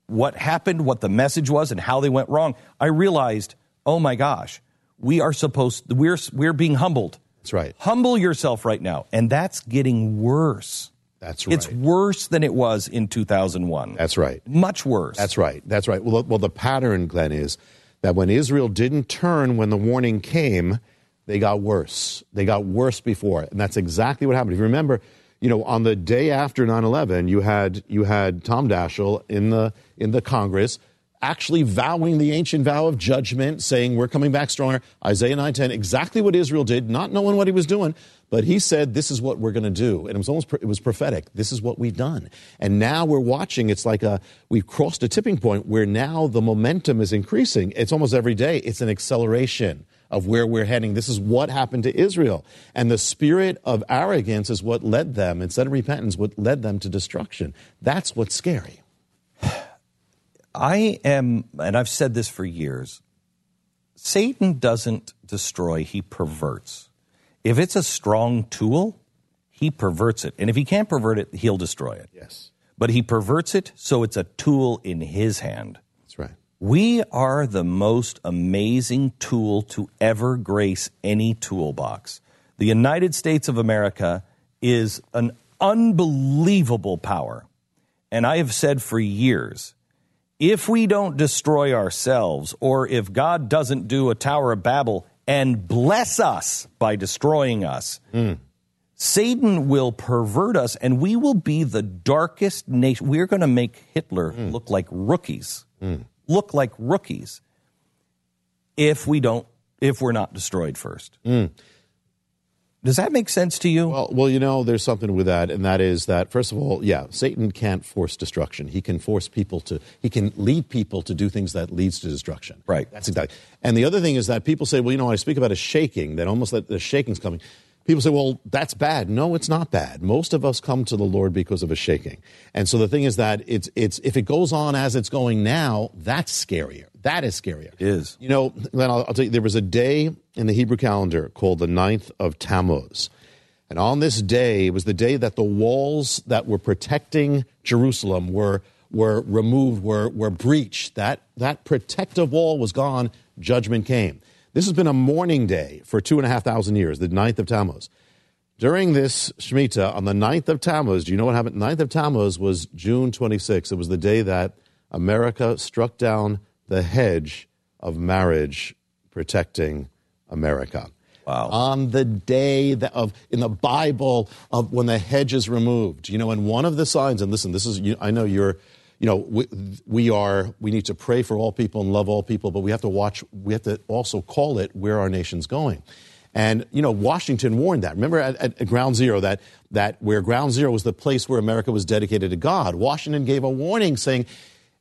what happened, what the message was, and how they went wrong. I realized, oh my gosh, we are supposed we're we're being humbled. That's right. Humble yourself right now, and that's getting worse. That's right. It's worse than it was in 2001. That's right. Much worse. That's right. That's right. Well, well, the pattern, Glenn, is that when Israel didn't turn when the warning came, they got worse. They got worse before, and that's exactly what happened. If you remember, you know, on the day after 9/11, you had you had Tom Daschle in the in the Congress actually vowing the ancient vow of judgment, saying we're coming back stronger. Isaiah 9:10, exactly what Israel did, not knowing what he was doing, but he said this is what we're going to do, and it was almost it was prophetic. This is what we've done, and now we're watching. It's like a we've crossed a tipping point where now the momentum is increasing. It's almost every day. It's an acceleration of where we're heading. This is what happened to Israel, and the spirit of arrogance is what led them instead of repentance. What led them to destruction. That's what's scary. I am, and I've said this for years Satan doesn't destroy, he perverts. If it's a strong tool, he perverts it. And if he can't pervert it, he'll destroy it. Yes. But he perverts it so it's a tool in his hand. That's right. We are the most amazing tool to ever grace any toolbox. The United States of America is an unbelievable power. And I have said for years if we don't destroy ourselves, or if God doesn't do a Tower of Babel and bless us by destroying us, hmm. Satan will pervert us and we will be the darkest nation. We're going to make Hitler hmm. look like rookies. Hmm. Look like rookies if we don't if we're not destroyed first. Does that make sense to you? Well, well, you know, there's something with that, and that is that first of all, yeah, Satan can't force destruction. He can force people to. He can lead people to do things that leads to destruction. Right. That's exactly. And the other thing is that people say, well, you know, I speak about a shaking, that almost that the shaking's coming. People say, well, that's bad. No, it's not bad. Most of us come to the Lord because of a shaking. And so the thing is that it's, it's, if it goes on as it's going now, that's scarier. That is scarier. It is. You know, Glenn, I'll, I'll tell you, there was a day in the Hebrew calendar called the ninth of Tammuz. And on this day, it was the day that the walls that were protecting Jerusalem were, were removed, were, were breached. That, that protective wall was gone, judgment came. This has been a mourning day for two and a half thousand years, the ninth of Tammuz. During this Shemitah, on the ninth of Tammuz, do you know what happened? The ninth of Tammuz was June 26th. It was the day that America struck down the hedge of marriage protecting America. Wow. On the day that of in the Bible of when the hedge is removed, you know, and one of the signs, and listen, this is you, I know you're, you know, we, we are we need to pray for all people and love all people, but we have to watch. We have to also call it where our nation's going. And you know, Washington warned that. Remember at, at, at Ground Zero that that where Ground Zero was the place where America was dedicated to God. Washington gave a warning saying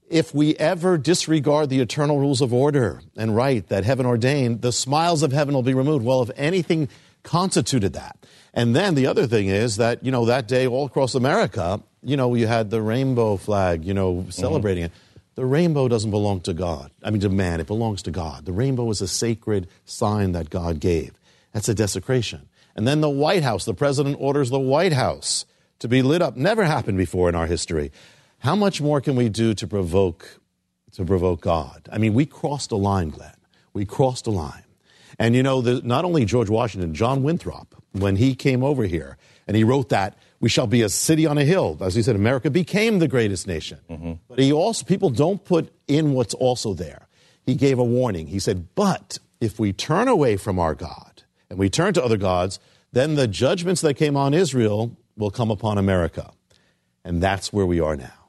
if we ever disregard the eternal rules of order and right that heaven ordained, the smiles of heaven will be removed. Well, if anything constituted that. And then the other thing is that, you know, that day all across America, you know, you had the rainbow flag, you know, mm-hmm. celebrating it. The rainbow doesn't belong to God. I mean, to man, it belongs to God. The rainbow is a sacred sign that God gave. That's a desecration. And then the White House, the president orders the White House to be lit up. Never happened before in our history. How much more can we do to provoke to provoke God? I mean, we crossed a line, Glenn. We crossed a line. And you know, the, not only George Washington, John Winthrop, when he came over here and he wrote that we shall be a city on a hill. As he said, America became the greatest nation. Mm-hmm. But he also, people don't put in what's also there. He gave a warning. He said, but if we turn away from our God and we turn to other gods, then the judgments that came on Israel will come upon America. And that's where we are now.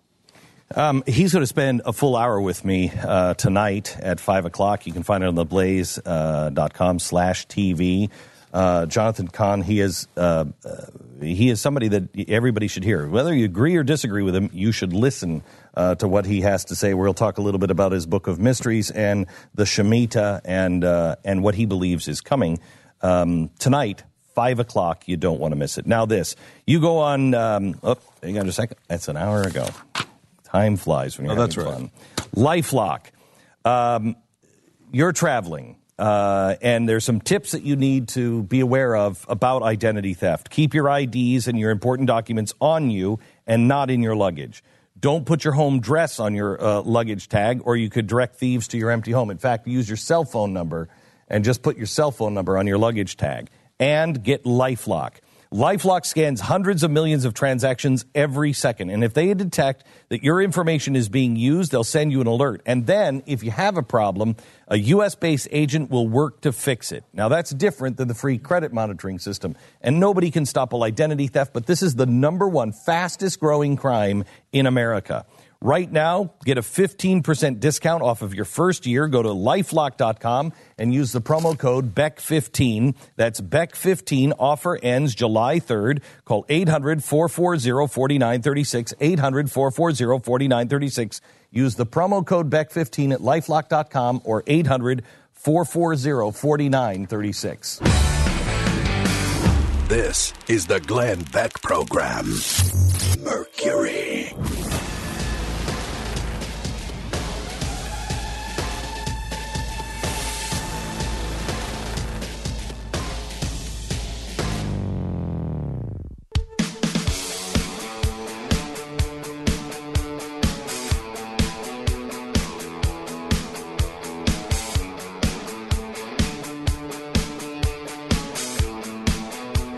Um, he's going to spend a full hour with me uh, tonight at 5 o'clock. You can find it on theblaze.com uh, slash TV. Uh, Jonathan Cahn, he is uh, uh, he is somebody that everybody should hear. Whether you agree or disagree with him, you should listen uh, to what he has to say. We'll talk a little bit about his book of mysteries and the Shemitah and and what he believes is coming um, tonight. Five o'clock. You don't want to miss it. Now, this you go on. Um, oh, hang on a second. That's an hour ago. Time flies when you're oh, that's having right. fun. LifeLock. Um, you're traveling uh, and there's some tips that you need to be aware of about identity theft. Keep your IDs and your important documents on you and not in your luggage. Don't put your home address on your uh, luggage tag, or you could direct thieves to your empty home. In fact, use your cell phone number and just put your cell phone number on your luggage tag. And get Lifelock. Lifelock scans hundreds of millions of transactions every second. And if they detect that your information is being used, they'll send you an alert. And then, if you have a problem, a U.S. based agent will work to fix it. Now, that's different than the free credit monitoring system. And nobody can stop all identity theft, but this is the number one fastest growing crime in America. Right now, get a 15% discount off of your first year. Go to lifelock.com and use the promo code BECK15. That's BECK15. Offer ends July 3rd. Call 800 440 4936. 800 440 4936. Use the promo code BECK15 at lifelock.com or 800 440 4936. This is the Glenn Beck Program. Mercury.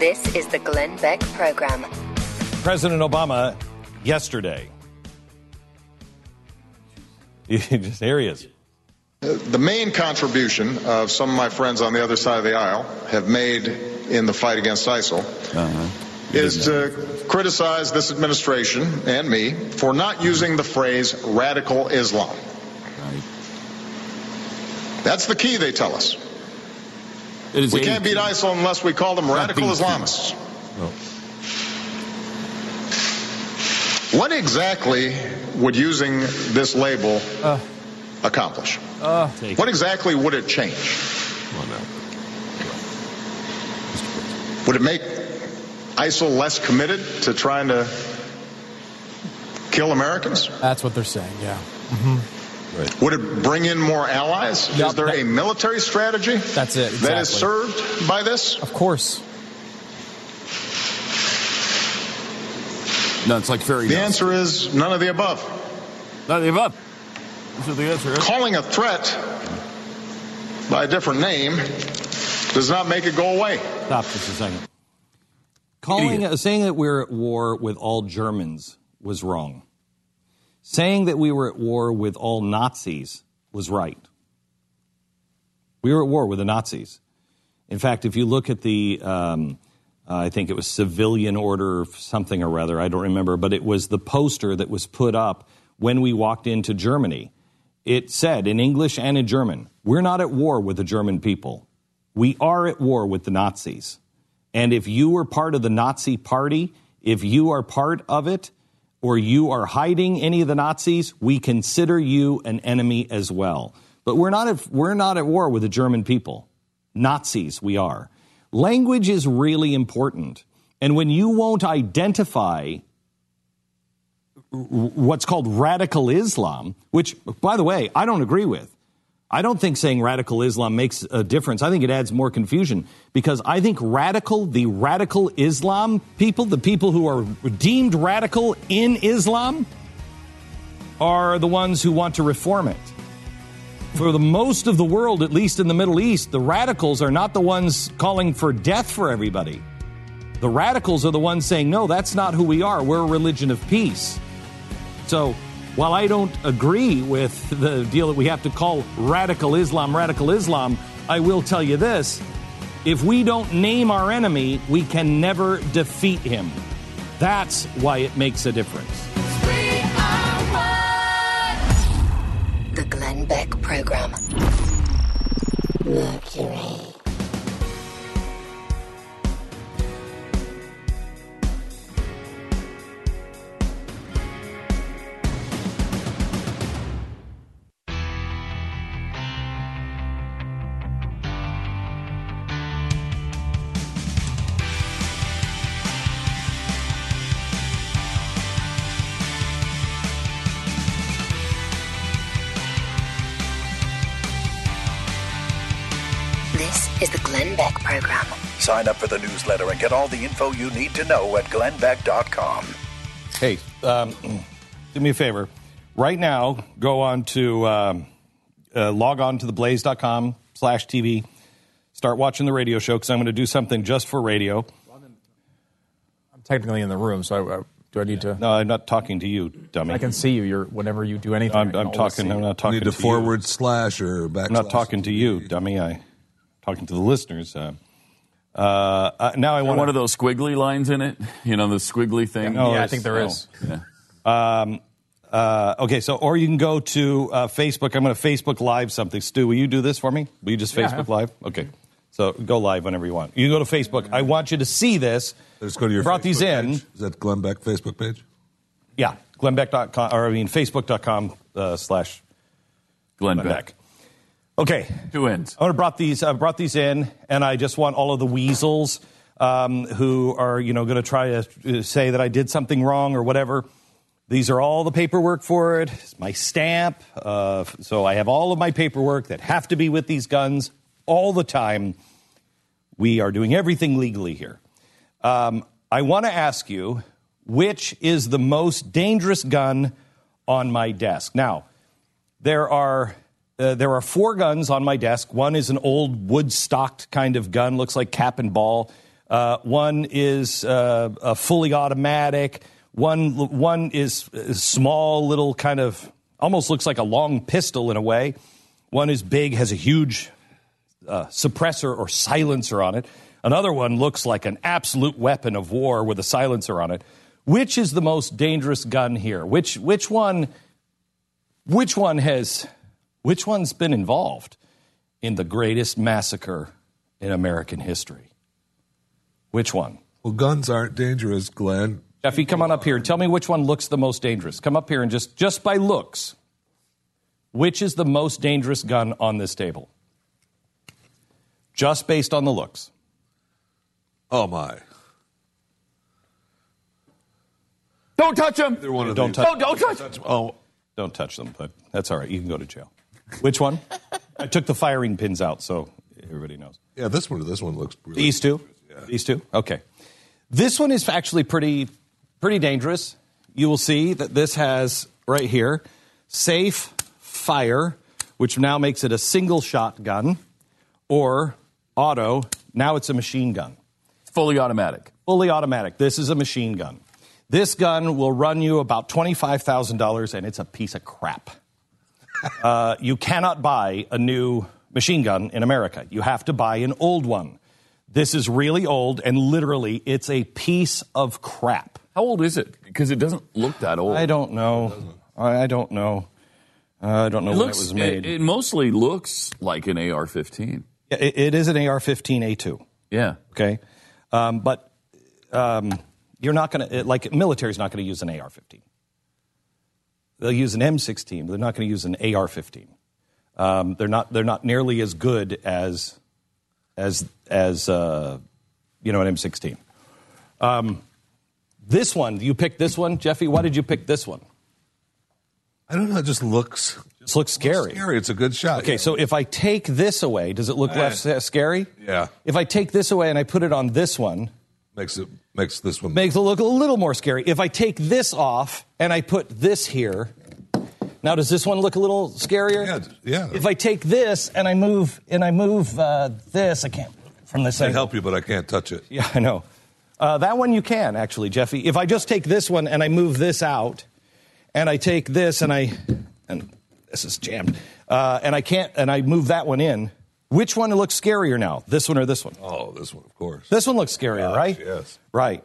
This is the Glenn Beck Program. President Obama yesterday. Just here he is. The main contribution of some of my friends on the other side of the aisle have made in the fight against ISIL Uh-huh. is to criticize this administration and me for not using the phrase radical Islam. That's the key, they tell us. It is we can't beat ISIL unless we call them radical beat. Islamists. What exactly would using this label uh. accomplish? Uh. what exactly would it change? Would it make ISIL less committed to trying to kill Americans? That's what they're saying, yeah. Mm-hmm. Would it bring in more allies? Is there a military strategy That's it. that is served by this? Of course. No, it's like fairy The dust. answer is none of the above. None of the above. That's what the answer is. Calling a threat by a different name does not make it go away. Stop just a second. Calling, saying that we're at war with all Germans was wrong. Saying that we were at war with all Nazis was right. We were at war with the Nazis. In fact, if you look at the, um, uh, I think it was civilian order or something or rather, I don't remember, but it was the poster that was put up when we walked into Germany. It said in English and in German, we're not at war with the German people. We are at war with the Nazis. And if you were part of the Nazi party, if you are part of it, or you are hiding any of the Nazis, we consider you an enemy as well. But we're not at, we're not at war with the German people. Nazis, we are. Language is really important. And when you won't identify what's called radical Islam, which, by the way, I don't agree with. I don't think saying radical Islam makes a difference. I think it adds more confusion because I think radical, the radical Islam people, the people who are deemed radical in Islam, are the ones who want to reform it. For the most of the world, at least in the Middle East, the radicals are not the ones calling for death for everybody. The radicals are the ones saying, no, that's not who we are. We're a religion of peace. So while I don't agree with the deal that we have to call radical Islam radical Islam, I will tell you this if we don't name our enemy, we can never defeat him. That's why it makes a difference. The Glenn Beck Program. Mercury. Sign up for the newsletter and get all the info you need to know at glennbeck.com. Hey, um, do me a favor. Right now, go on to um, uh, log on to theblaze.com slash TV. Start watching the radio show because I'm going to do something just for radio. I'm technically in the room, so I, I, do I need to? No, I'm not talking to you, dummy. I can see you. You're whenever you do anything. I'm, I I'm always talking. see I'm you. not talking Need to to forward you. slash or backslash. I'm not talking to you, dummy. I talking to the listeners. Uh, uh, uh, now I want one of those squiggly lines in it. You know, the squiggly thing. No, yeah, I think there no. is. Yeah. Um, uh, okay, so or you can go to uh, Facebook. I'm going to Facebook Live something. Stu, will you do this for me? Will you just Yeah. Facebook Live? Okay, so go live whenever you want. You go to Facebook. I want you to see this. Just go to your Brought these in. page. Is that Glenn Beck Facebook page? Yeah, glennbeck.com or I mean Facebook.com uh, slash Glenn Glenn Beck. Beck. Okay, Two ends. I want to brought these. I brought these in, and I just want all of the weasels um, who are you know going to try to uh, say that I did something wrong or whatever. These are all the paperwork for it. It's my stamp. Uh, so I have all of my paperwork that have to be with these guns all the time. We are doing everything legally here. Um, I want to ask you which is the most dangerous gun on my desk. Now, there are uh, there are four guns on my desk. One is an old wood stocked kind of gun, looks like cap and ball. Uh, one is uh, a fully automatic. One one is a small, little kind of almost looks like a long pistol in a way. One is big, has a huge uh, suppressor or silencer on it. Another one looks like an absolute weapon of war with a silencer on it. Which is the most dangerous gun here? Which which one? Which one has? Which one's been involved in the greatest massacre in American history? Which one? Well, guns aren't dangerous, Glenn. Jeffy, come on up here and tell me which one looks the most dangerous. Come up here and just just by looks, which is the most dangerous gun on this table? Just based on the looks. Oh my! Don't touch them. They're one of Don't these. touch. Oh, don't, don't touch. Them. Oh, don't touch them. But that's all right. You can go to jail. Which one? I took the firing pins out, so everybody knows. Yeah, this one. This one looks. Really These two. These two. Okay. This one is actually pretty pretty dangerous. You will see that this has right here safe fire, which now makes it a single shot gun, or auto. Now it's a machine gun. Fully automatic. Fully automatic. This is a machine gun. This gun will run you about $25,000 and it's a piece of crap. Uh, you cannot buy a new machine gun in America. You have to buy an old one. This is really old and literally it's a piece of crap. How old is it? Because it doesn't look that old. I don't know. I don't know. Uh, I don't know It when looks. it was made. It, it mostly looks like an AR-15. Yeah, it, it is an AR-15A2. Yeah. Okay, um, but um, you're not going to like military's not going to use an AR-15. They'll use an M16. They're not going to use an AR-15. Um, they're not. They're not nearly as good as as as uh, you know an M16. Um, this one, you picked this one, Jeffy. Why did you pick this one? I don't know. It just looks. It looks scary. Scary. It's a good shot. Okay, yeah. so if I take this away, does it look Eh. less uh, scary? Yeah. If I take this away and I put it on this one, makes it makes this one makes it look a little more scary. If I take this off and I put this here, now does this one look a little scarier? Yeah, yeah. If I take this and I move and I move uh, this, I can't from this side. I angle. help you, but I can't touch it. Yeah, I know. Uh, that one you can actually, Jeffy. If I just take this one and I move this out, and I take this and I, and this is jammed, uh, and I can't, and I move that one in. Which one looks scarier now? This one or this one? Oh, this one, of course. This one looks scarier, right? Yes. Right.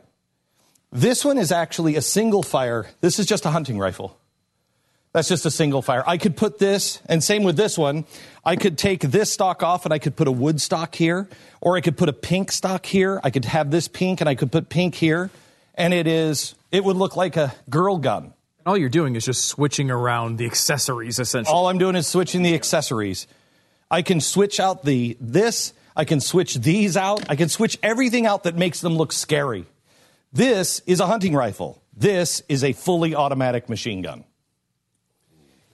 This one is actually a single fire. This is just a hunting rifle. That's just a single fire. I could put this, and same with this one. I could take this stock off and I could put a wood stock here, or I could put a pink stock here. I could have this pink and I could put pink here. And it is, it would look like a girl gun. All you're doing is just switching around the accessories, essentially. All I'm doing is switching the accessories. I can switch out the this, I can switch these out, I can switch everything out that makes them look scary. This is a hunting rifle. This is a fully automatic machine gun.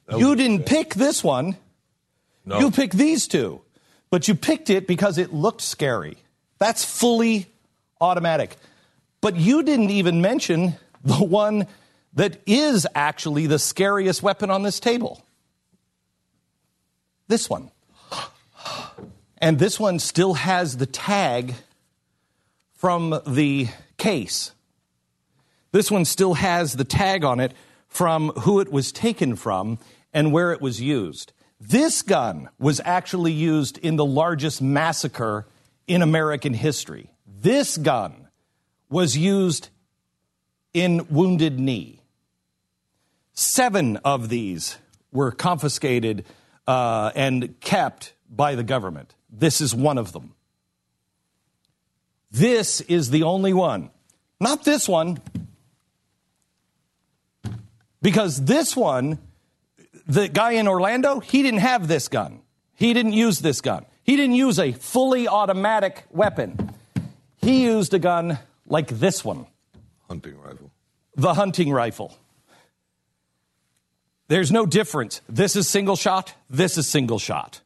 You didn't pick this one. No. You picked these two. But you picked it because it looked scary. That's fully automatic. But you didn't even mention the one that is actually the scariest weapon on this table. This one. And this one still has the tag from the case. This one still has the tag on it from who it was taken from and where it was used. This gun was actually used in the largest massacre in American history. This gun was used in Wounded Knee. Seven of these were confiscated uh, and kept by the government. This is one of them. This is the only one. Not this one. Because this one, the guy in Orlando, he didn't have this gun. He didn't use this gun. He didn't use a fully automatic weapon. He used a gun like this one Hunting rifle. the hunting rifle. There's no difference. This is single shot, this is single shot.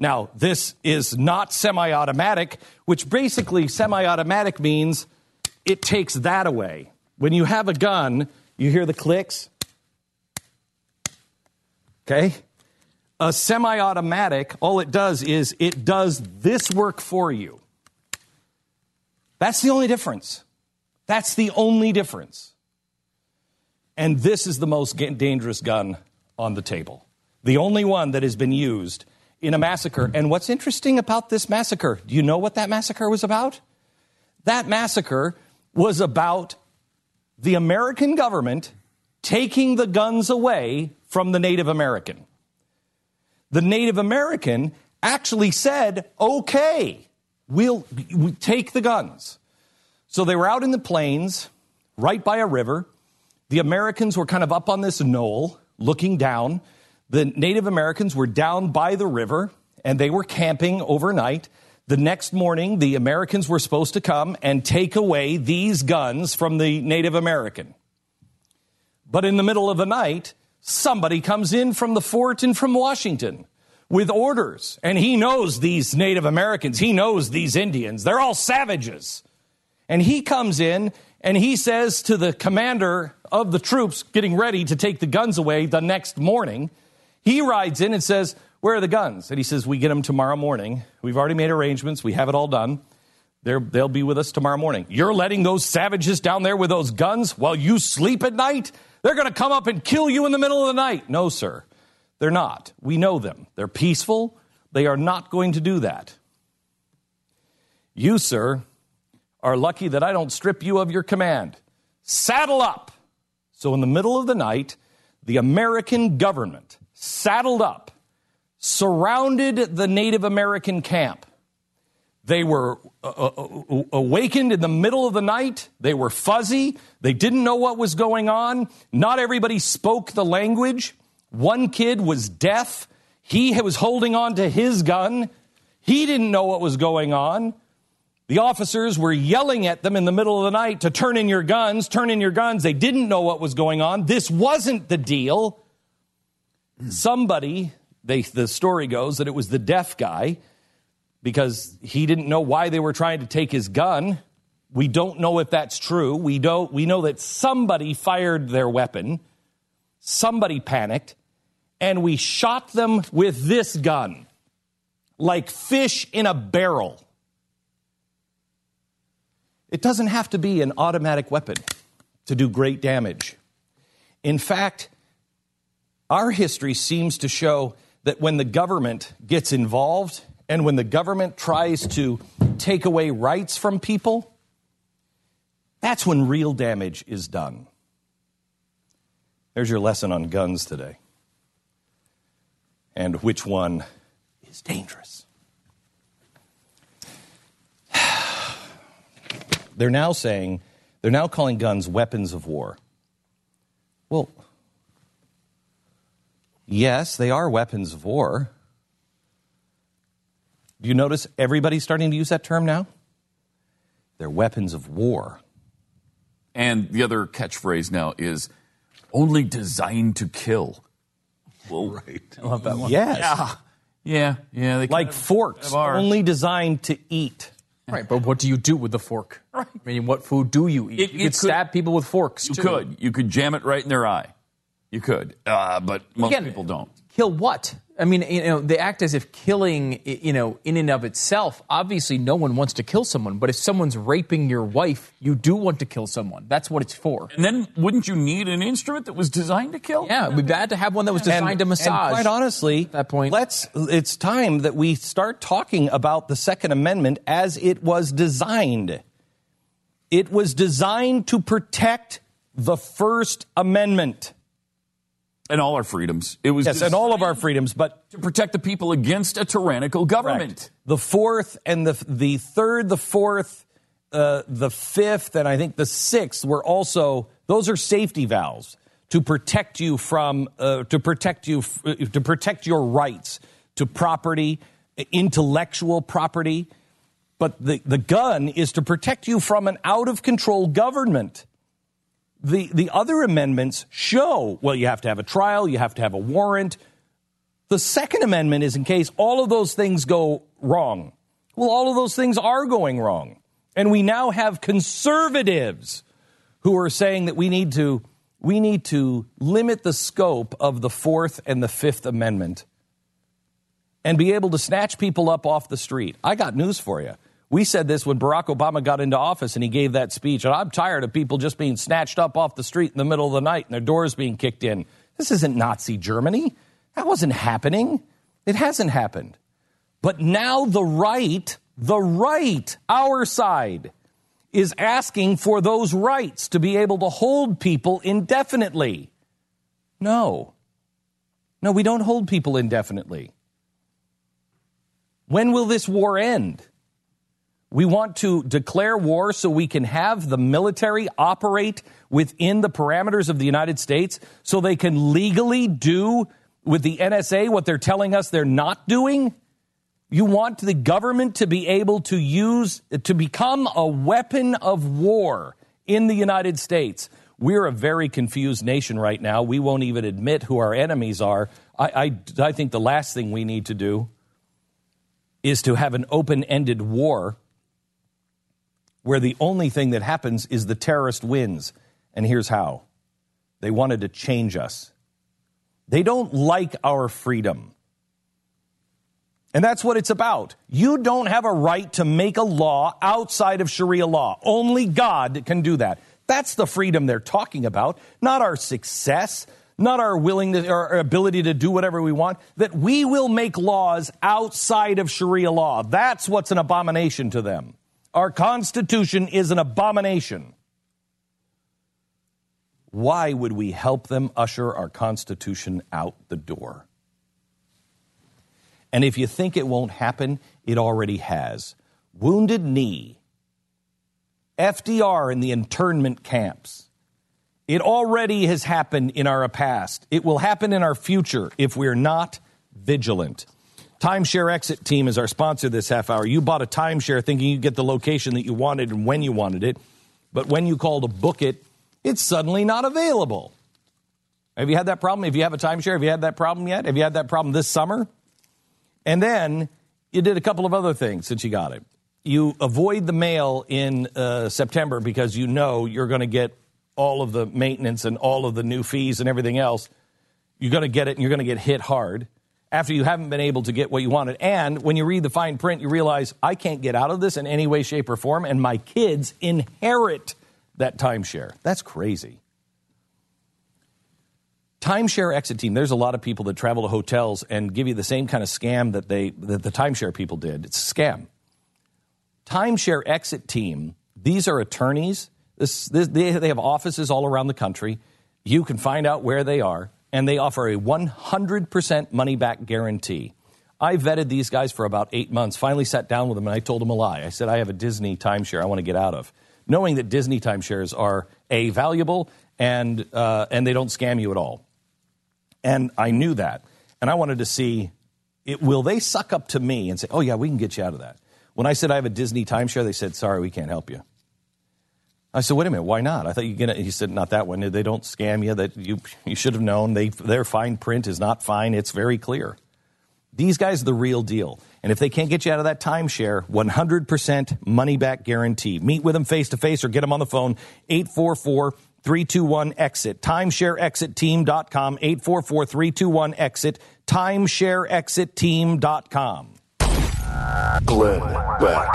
Now, this is not semi automatic, which basically semi automatic means it takes that away. When you have a gun, you hear the clicks. Okay? A semi automatic, all it does is it does this work for you. That's the only difference. That's the only difference. And this is the most dangerous gun on the table. The only one that has been used in a massacre. And what's interesting about this massacre, do you know what that massacre was about? That massacre was about the American government taking the guns away from the Native American. The Native American actually said, okay, we'll we take the guns. So they were out in the plains, right by a river. The Americans were kind of up on this knoll, looking down. The Native Americans were down by the river, and they were camping overnight. The next morning, the Americans were supposed to come and take away these guns from the Native American. But in the middle of the night, somebody comes in from the fort and from Washington with orders. And he knows these Native Americans, he knows these Indians. They're all savages. And he comes in and he says to the commander of the troops getting ready to take the guns away the next morning, he rides in and says, Where are the guns? And he says, We get them tomorrow morning. We've already made arrangements, we have it all done. They're, they'll be with us tomorrow morning. You're letting those savages down there with those guns while you sleep at night? They're going to come up and kill you in the middle of the night. No, sir. They're not. We know them. They're peaceful. They are not going to do that. You, sir, are lucky that I don't strip you of your command. Saddle up. So, in the middle of the night, the American government saddled up, surrounded the Native American camp. They were uh, uh, awakened in the middle of the night. They were fuzzy. They didn't know what was going on. Not everybody spoke the language. One kid was deaf. He was holding on to his gun. He didn't know what was going on. The officers were yelling at them in the middle of the night to turn in your guns, turn in your guns. They didn't know what was going on. This wasn't the deal. Somebody, they, the story goes that it was the deaf guy because he didn't know why they were trying to take his gun. We don't know if that's true. We don't we know that somebody fired their weapon. Somebody panicked and we shot them with this gun. Like fish in a barrel. It doesn't have to be an automatic weapon to do great damage. In fact, our history seems to show that when the government gets involved and when the government tries to take away rights from people, that's when real damage is done. There's your lesson on guns today and which one is dangerous. They're now saying, they're now calling guns weapons of war. Well, yes, they are weapons of war. Do you notice everybody's starting to use that term now? They're weapons of war. And the other catchphrase now is only designed to kill. Well, right. I love that one. Yes. Yeah. Yeah. Yeah. They Like of forks, are. only designed to eat. Right, but what do you do with the fork? Right. I mean, what food do you eat? It- you it could could- stab people with forks. You too. could. You could jam it right in their eye. You could. Uh, but most Again, people don't. Kill what? I mean, you know, they act as if killing, you know, in and of itself. Obviously, no one wants to kill someone. But if someone's raping your wife, you do want to kill someone. That's what it's for. And then wouldn't you need an instrument that was designed to kill? Yeah, it'd be bad to have one that was designed And- to massage. And quite honestly, at that point, let's it's time that we start talking about the Second Amendment as it was designed. It was designed to protect the First Amendment. And all our freedoms. It was Yes, and all of our freedoms, but to protect the people against a tyrannical government. Correct. The fourth and the the third, the fourth, uh, the fifth, and I think the sixth were also those are safety valves to protect you from uh, to protect you f- uh, to protect your rights to property, intellectual property. But the, the gun is to protect you from an out of control government the the other amendments show well you have to have a trial you have to have a warrant. The second amendment is in case all of those things go wrong. Well all of those things are going wrong. And we now have conservatives who are saying that we need to we need to limit the scope of the fourth and the fifth amendment and be able to snatch people up off the street. I got news for you we said this when Barack Obama got into office and he gave that speech. And I'm tired of people just being snatched up off the street in the middle of the night and their doors being kicked in. This isn't Nazi Germany. That wasn't happening. It hasn't happened. But now the right, the right, our side, is asking for those rights to be able to hold people indefinitely. No. No, we don't hold people indefinitely. When will this war end? We want to declare war so we can have the military operate within the parameters of the United States so they can legally do with the NSA what they're telling us they're not doing? You want the government to be able to use, to become a weapon of war in the United States. We're a very confused nation right now. We won't even admit who our enemies are. I, I, I think the last thing we need to do is to have an open ended war where the only thing that happens is the terrorist wins. And here's how they wanted to change us. They don't like our freedom. And that's what it's about. You don't have a right to make a law outside of Sharia law. Only God can do that. That's the freedom they're talking about, not our success, not our willingness or our ability to do whatever we want, that we will make laws outside of Sharia law. That's what's an abomination to them. Our Constitution is an abomination. Why would we help them usher our Constitution out the door? And if you think it won't happen, it already has. Wounded Knee, FDR in the internment camps. It already has happened in our past. It will happen in our future if we're not vigilant. Timeshare Exit Team is our sponsor this half hour. You bought a timeshare thinking you'd get the location that you wanted and when you wanted it, but when you call to book it, it's suddenly not available. Have you had that problem? If you have a timeshare, have you had that problem yet? Have you had that problem this summer? And then you did a couple of other things since you got it. You avoid the mail in uh, September because you know you're going to get all of the maintenance and all of the new fees and everything else. You're going to get it and you're going to get hit hard after you haven't been able to get what you wanted. And when you read the fine print, you realize I can't get out of this in any way, shape, or form, and my kids inherit that timeshare. That's crazy. Timeshare exit team. There's a lot of people that travel to hotels and give you the same kind of scam that they that the timeshare people did. It's a scam. Timeshare exit team. These are attorneys. This, this, they, they have offices all around the country. You can find out where they are, and they offer a 100% money back guarantee. I vetted these guys for about eight months. Finally, sat down with them and I told them a lie. I said I have a Disney timeshare I want to get out of, knowing that Disney timeshares are a valuable and uh, and they don't scam you at all. And I knew that. And I wanted to see it, will they suck up to me and say, oh, yeah, we can get you out of that. When I said I have a Disney timeshare, they said, sorry, we can't help you. I said, wait a minute, why not? I thought you get. He said, not that one. They don't scam you. That you, you should have known. They, their fine print is not fine. It's very clear. These guys are the real deal. And if they can't get you out of that timeshare, 100% money back guarantee. Meet with them face to face or get them on the phone, 844 321 exit. Timeshareexitteam.com, 844 321 exit. Timeshareexitteam.com. Glenn Beck.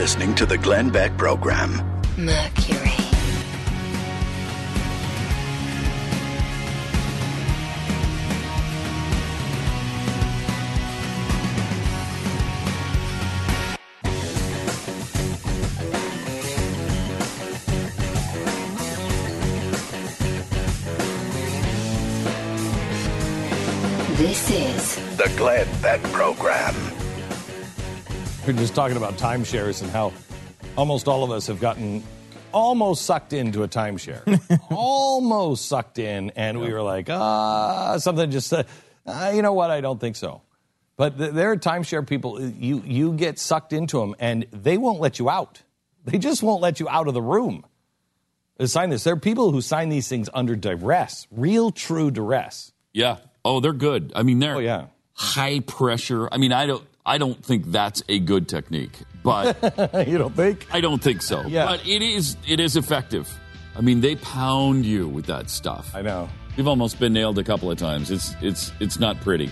Listening to the Glenn Beck Program. Mercury. This is The Glenn Beck Program. We're just talking about timeshares and how almost all of us have gotten almost sucked into a timeshare. almost sucked in, and we were like, ah, something just said, ah, you know what? I don't think so. But th- there are timeshare people, you, you get sucked into them, and they won't let you out. They just won't let you out of the room. Sign this. There are people who sign these things under duress, real true duress. Yeah. Oh, they're good. I mean, they're Oh, yeah. high pressure. I mean, I don't. I don't think that's a good technique, but you don't think? I don't think so. Yeah. But it is. It is effective. I mean, they pound you with that stuff. I know. We've almost been nailed a couple of times. It's it's it's not pretty.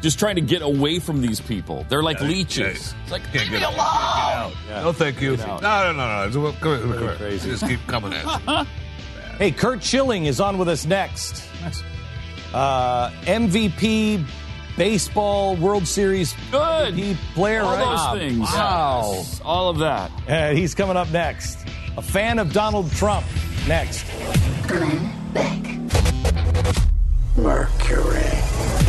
Just trying to get away from these people. They're like Yeah, leeches. yeah. It's like Can't leave me get out. alone. Yeah. No, thank you. No, no, no, no. Come here, come here. crazy. Just keep coming at you. Hey, Curt Schilling is on with us next. Uh, MVP baseball World Series Good. MVP player, All right? those ah, things. Wow. Yes. All of that. And he's coming up next. A fan of Donald Trump next. Glenn Beck. Mercury.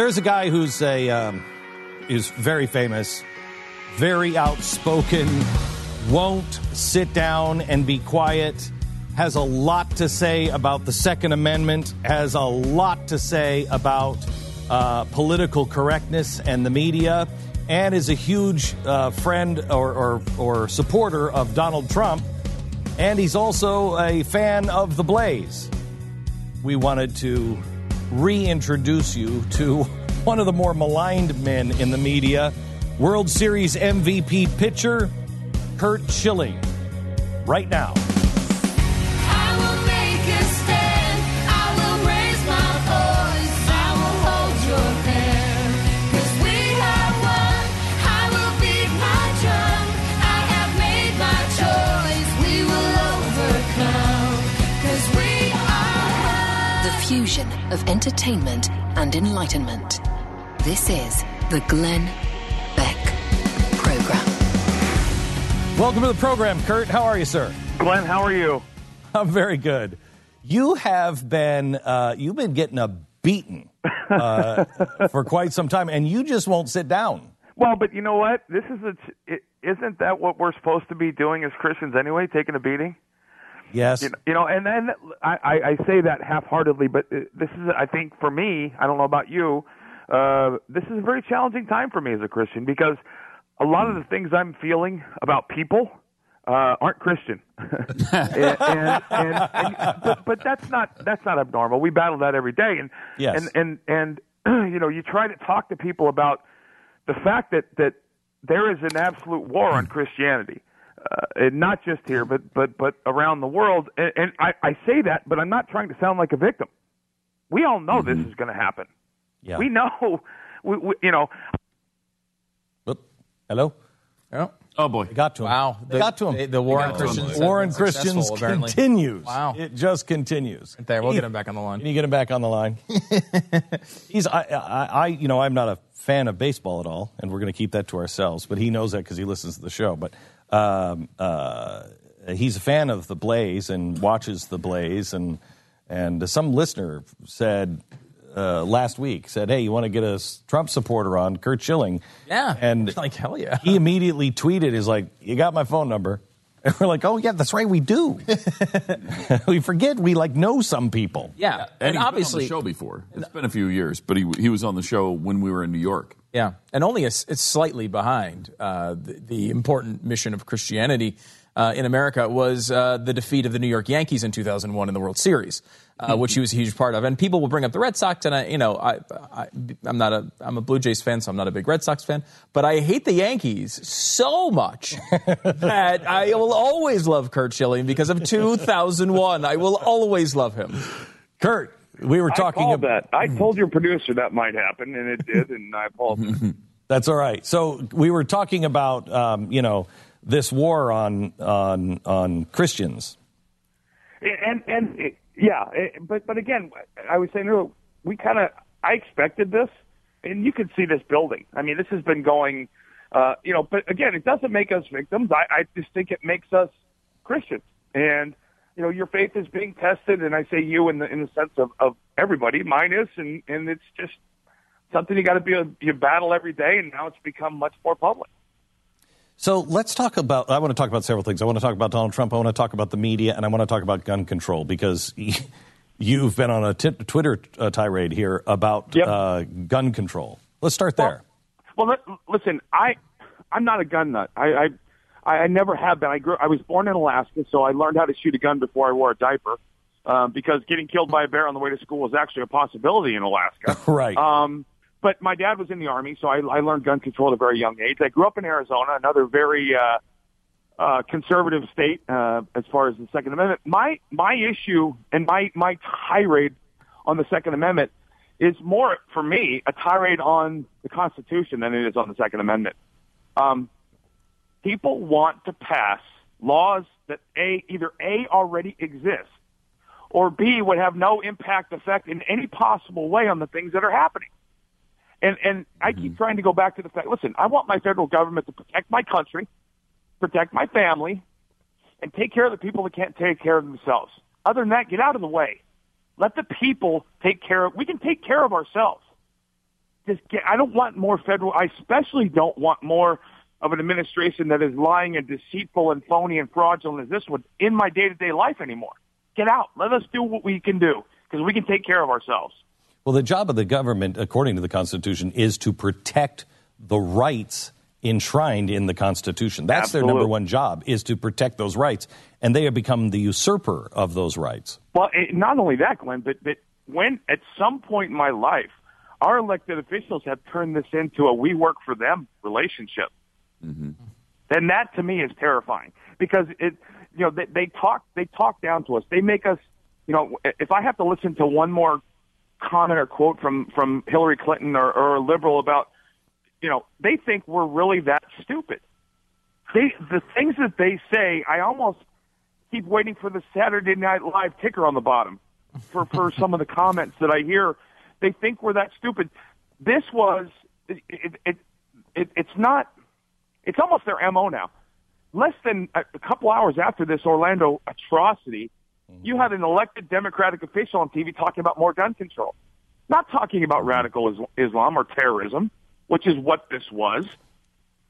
There's a guy who's a um, is very famous, very outspoken, won't sit down and be quiet, has a lot to say about the Second Amendment, has a lot to say about uh, political correctness and the media, and is a huge uh, friend or, or, or supporter of Donald Trump. And he's also a fan of The Blaze. We wanted to reintroduce you to one of the more maligned men in the media, World Series MVP pitcher Curt Schilling. Right now. Fusion of entertainment and enlightenment. This is the Glenn Beck Program. Welcome to the program, Curt. How are you, sir? Glenn, how are you? I'm very good. You have been uh, you've been getting a beating uh, for quite some time, and you just won't sit down. Well, but you know what? This is a. It, isn't that what we're supposed to be doing as Christians anyway? Taking a beating. Yes. You know, you know and then I, I, say that half-heartedly, but uh, this is, I think, for me. I don't know about you. Uh, this is a very challenging time for me as a Christian because a lot of the things I'm feeling about people uh, aren't Christian, and, and, and, and but, but that's not that's not abnormal. We battle that every day, and Yes. and and and you know you try to talk to people about the fact that that there is an absolute war on Christianity, uh, not just here, but but but around the world. And, and I, I say that, but I'm not trying to sound like a victim. We all know this is going to happen. Yeah. We know, we, we, you know. Hello. Yeah. Oh boy, they got to him. Wow, they got to him. The, the war on Christians. War on Christians apparently. continues. Wow. it just continues. There, we'll get him back on the line. Can you get him back on the line? He's I, I, I you know I'm not a fan of baseball at all, and we're going to keep that to ourselves. But he knows that because he listens to the show. But um, uh, he's a fan of the Blaze and watches the Blaze, and and some listener said. Uh, last week said, "Hey, you want to get a Trump supporter on Curt Schilling?" Yeah, and like hell yeah. he immediately tweeted, "Is like, you got my phone number?" And we're like, "Oh yeah, that's right, we do." we forget we like know some people. Yeah, And, and, he's obviously been on the show before. It's been a few years, but he he was on the show when we were in New York. Yeah, and only a, it's slightly behind uh, the, the important mission of Christianity uh, in America was uh, the defeat of the New York Yankees in 2001 in the World Series, uh, which he was a huge part of. And people will bring up the Red Sox, and I, you know, I, I, I'm not a I'm a Blue Jays fan, so I'm not a big Red Sox fan, but I hate the Yankees so much that I will always love Curt Schilling because of 2001. I will always love him. Curt, we were talking about that. I told your producer that might happen, and it did, and I apologize. That's all right. So we were talking about um, you know this war on on on Christians. and and it, yeah, it, but but again, I was saying earlier, we kind of I expected this, and you can see this building. I mean, this has been going, uh, you know. But again, it doesn't make us victims. I, I just think it makes us Christians, and you know, your faith is being tested, and I say you in the in the sense of of everybody. Mine is, and and it's just something you got to be a you battle every day, and now it's become much more public. So let's talk about. I want to talk about several things. I want to talk about Donald Trump. I want to talk about the media, and I want to talk about gun control because you've been on a t- Twitter uh, tirade here about uh, gun control. Let's start there. Well, li- listen, I I'm not a gun nut. I I, I never have been. I grew. I was born in Alaska, so I learned how to shoot a gun before I wore a diaper. Um, because getting killed by a bear on the way to school is actually a possibility in Alaska. right. Um, but my dad was in the army, so I, I learned gun control at a very young age. I grew up in Arizona, another very uh, uh, conservative state uh, as far as the Second Amendment. My my issue and my my tirade on the Second Amendment is more for me a tirade on the Constitution than it is on the Second Amendment. Um, people want to pass laws that a either a already exist or b would have no impact effect in any possible way on the things that are happening. And and I keep mm-hmm. trying to go back to the fact. Listen, I want my federal government to protect my country, protect my family, and take care of the people that can't take care of themselves. Other than that, get out of the way. Let the people take care of. We can take care of ourselves. Just get. I don't want more federal. I especially don't want more of an administration that is lying and deceitful and phony and fraudulent as this one in my day to day life anymore. Get out. Let us do what we can do because we can take care of ourselves. Well, the job of the government, according to the Constitution, is to protect the rights enshrined in the Constitution. That's their number one job, is to protect those rights. And they have become the usurper of those rights. Well, it, not only that, Glenn, but, but when at some point in my life, our elected officials have turned this into a we work for them relationship, Mm-hmm. then that to me is terrifying because it, you know, they, they talk, they talk down to us. They make us, you know, if I have to listen to one more comment or quote from, from Hillary Clinton or, or a liberal about, you know, they think we're really that stupid. They, the things that they say, I almost keep waiting for the Saturday Night Live ticker on the bottom for for some of the comments that I hear. They think we're that stupid. This was it. It, it, it it's not. It's almost their mo now. Less than a, a couple hours after this Orlando atrocity, mm-hmm. you had an elected Democratic official on TV talking about more gun control, not talking about mm-hmm. radical Is- Islam or terrorism, which is what this was.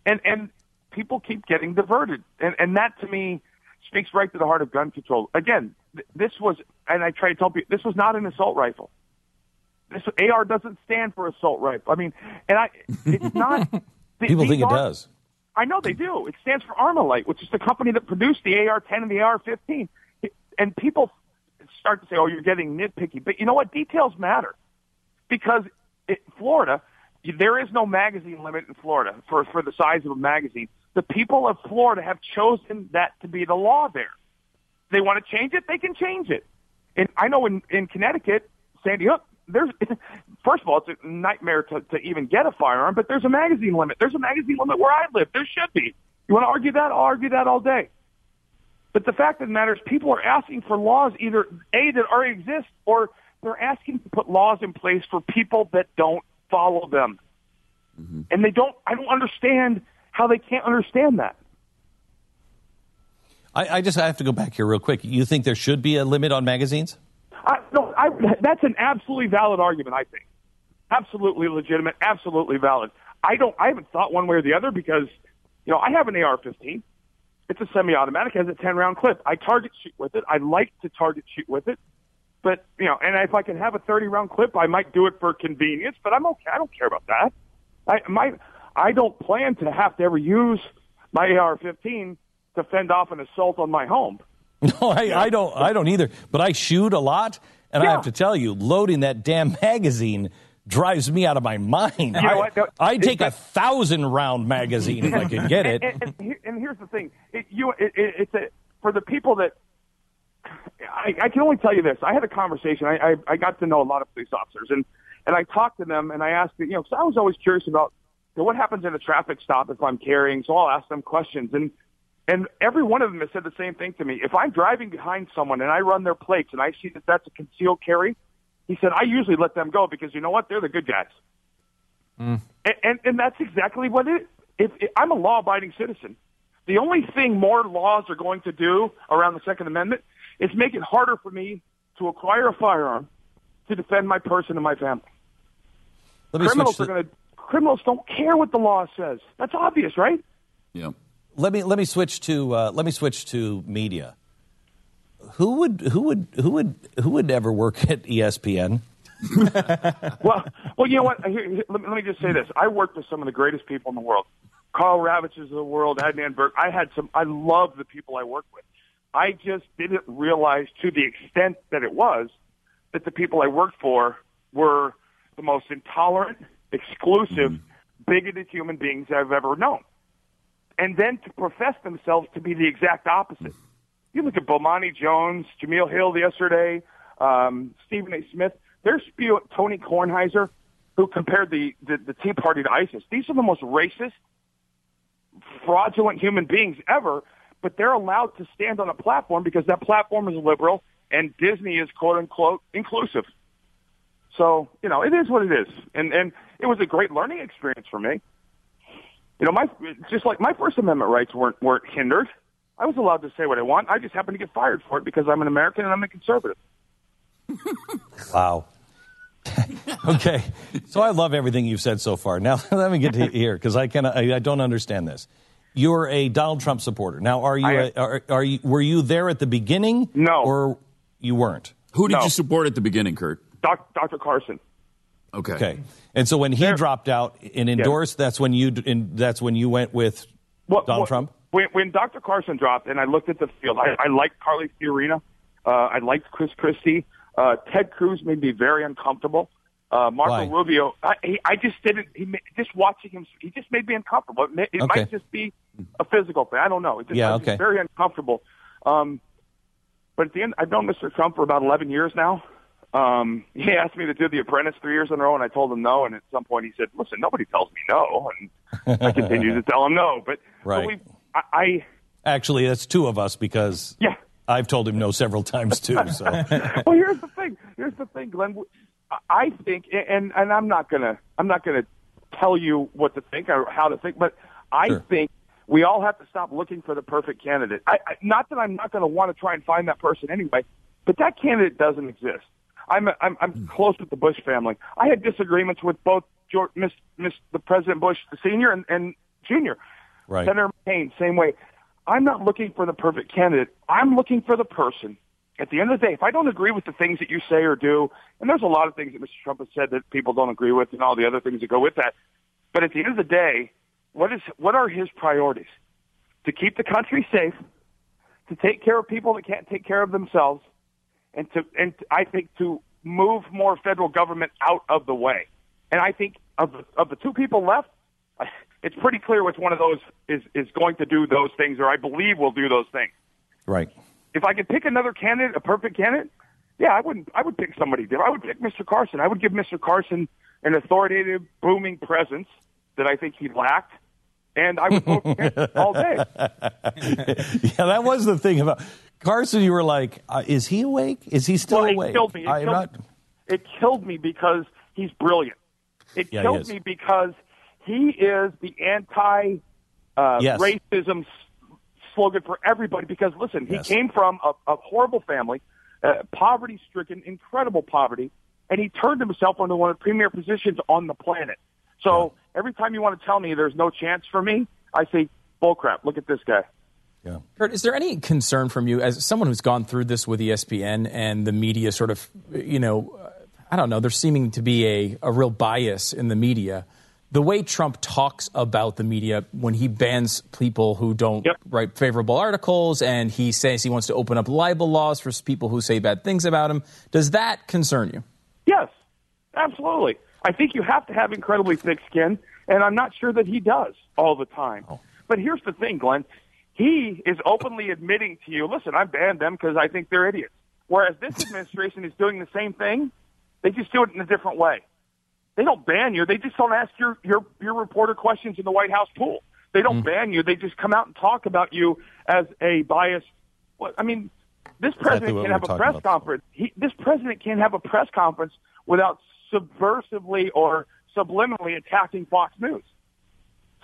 And and people keep getting diverted, and and that to me speaks right to the heart of gun control. Again, th- this was, and I try to tell people, this was not an assault rifle. This AR doesn't stand for assault rifle. I mean, and I, it's not. People think it does. I know they do. It stands for Armalite, which is the company that produced the AR-10 and the AR-15. And people start to say, "Oh, you're getting nitpicky," but you know what? Details matter because it, Florida, there is no magazine limit in Florida for for the size of a magazine. The people of Florida have chosen that to be the law there. They want to change it, they can change it. And I know in in Connecticut, Sandy Hook, there's first of all, it's a nightmare to, to even get a firearm, but there's a magazine limit. There's a magazine limit where I live. There should be. You want to argue that? I'll argue that all day. But the fact of the matter is, people are asking for laws either a that already exist, or they're asking to put laws in place for people that don't follow them, mm-hmm. and they don't. I don't understand how they can't understand that. I, I just I have to go back here real quick. You think there should be a limit on magazines? I, no, I, that's an absolutely valid argument. I think absolutely legitimate, absolutely valid. I don't. I haven't thought one way or the other because you know I have an AR-15. It's a semi-automatic, has a 10-round clip. I target shoot with it. I like to target shoot with it, but you know, and if I can have a 30-round clip, I might do it for convenience. But I'm okay. I don't care about that. I my I don't plan to have to ever use my AR-15 to fend off an assault on my home. No, I, I don't. I don't either. But I shoot a lot, and I have to tell you, loading that damn magazine drives me out of my mind. You know I, I'd take a thousand round magazine if I could get it. And, and, and, and here's the thing: it, you, it, it, it's a for the people that I, I can only tell you this. I had a conversation. I, I, I got to know a lot of police officers, and and I talked to them, and I asked, you know, because I was always curious about you know, what happens in a traffic stop if I'm carrying. So I'll ask them questions, and and every one of them has said the same thing to me. If I'm driving behind someone and I run their plates and I see that that's a concealed carry, he said I usually let them go because you know what? They're the good guys. Mm. And, and and that's exactly what it. If, if I'm a law-abiding citizen, the only thing more laws are going to do around the Second Amendment is make it harder for me to acquire a firearm to defend my person and my family. Let me criminals switch are going to. Criminals don't care what the law says. That's obvious, right? Yeah. Let me let me switch to uh, let me switch to media. Who would who would who would who would ever work at ESPN? well, well, you know what? Here, here, let, me, let me just say this: I worked with some of the greatest people in the world. Karl Raveches of the world, Adnan Berg. I had some. I love the people I worked with. I just didn't realize to the extent that it was that the people I worked for were the most intolerant, exclusive, bigoted human beings I've ever known. And then to profess themselves to be the exact opposite. You look at Bomani Jones, Jemele Hill yesterday, um, Stephen A. Smith. Spewing Tony Kornheiser, who compared the, the, the Tea Party to ISIS. These are the most racist, fraudulent human beings ever, but they're allowed to stand on a platform because that platform is liberal and Disney is quote unquote inclusive. So, you know, it is what it is. And and it was a great learning experience for me. You know, my just like my First Amendment rights weren't weren't hindered. I was allowed to say what I want. I just happened to get fired for it because I'm an American and I'm a conservative. Wow. okay, so I love everything you've said so far. Now let me get to here because I can I, I don't understand this. You're a Donald Trump supporter. Now, are you a, are, are you were you there at the beginning? No, or you weren't. Who did No. you support at the beginning, Curt? Doc, Dr. Carson. Okay. Okay, and so when he dropped out and endorsed, that's when you and that's when you went with What- Donald what- Trump. When, when Dr. Carson dropped, and I looked at the field, I, I liked Carly Fiorina. Uh, I liked Chris Christie. Uh, Ted Cruz made me very uncomfortable. Uh, Marco Why? Rubio, I, he, I just didn't. He just watching him, he just made me uncomfortable. It, may, it Okay. might just be a physical thing. I don't know. It just, Yeah, I just okay. very uncomfortable. Um, but at the end, I've known Mr. Trump for about 11 years now. Um, he asked me to do The Apprentice three years in a row, and I told him no. And at some point, he said, "Listen, nobody tells me no," and I continued to tell him no. But, Right. but we, I, I Actually, that's two of us because Yeah. I've told him no several times too. So well, here's the thing. Here's the thing, Glenn. I think, and and I'm not gonna I'm not gonna tell you what to think or how to think, but I Sure. think we all have to stop looking for the perfect candidate. I, I, not that I'm not going to want to try and find that person anyway, but that candidate doesn't exist. I'm I'm, I'm close with the Bush family. I had disagreements with both George, Miss, Miss the President Bush, the senior and, and junior. Right. Senator McCain, same way. I'm not looking for the perfect candidate. I'm looking for the person. At the end of the day, if I don't agree with the things that you say or do, and there's a lot of things that Mr. Trump has said that people don't agree with, and all the other things that go with that, but at the end of the day, what is what are his priorities? To keep the country safe, to take care of people that can't take care of themselves, and to and I think to move more federal government out of the way. And I think of the, of the two people left, it's pretty clear which one of those is is going to do those things, or I believe will do those things. Right. If I could pick another candidate, a perfect candidate, yeah, I wouldn't. I would pick somebody different. I would pick Mr. Carson. I would give Mr. Carson an authoritative, booming presence that I think he lacked, and I would vote all day. yeah, that was the thing about Carson. You were like, uh, is he awake? Is he still well, awake? It killed me. It, killed, not. it killed me because he's brilliant. It Yeah, killed me because he is the anti uh, Yes. racism slogan for everybody. Because listen, he Yes. came from a, a horrible family, uh, poverty stricken, incredible poverty, and he turned himself into one of the premier positions on the planet. So every time you want to tell me there's no chance for me, I say bullcrap. Look at this guy. Curt, is there any concern from you as someone who's gone through this with ESPN and the media sort of, you know, uh, I don't know, there's seeming to be a, a real bias in the media. The way Trump talks about the media when he bans people who don't write favorable articles and he says he wants to open up libel laws for people who say bad things about him, does that concern you? Yes, absolutely. I think you have to have incredibly thick skin, and I'm not sure that he does all the time. But here's the thing, Glenn. He is openly admitting to you, listen, I banned them because I think they're idiots. Whereas this administration is doing the same thing, they just do it in a different way. They don't ban you. They just don't ask your, your, your reporter questions in the White House pool. They don't mm. ban you. They just come out and talk about you as a biased. Well, I mean, this president what can we're have a press about. conference. He, this president can't have a press conference without subversively or subliminally attacking Fox News.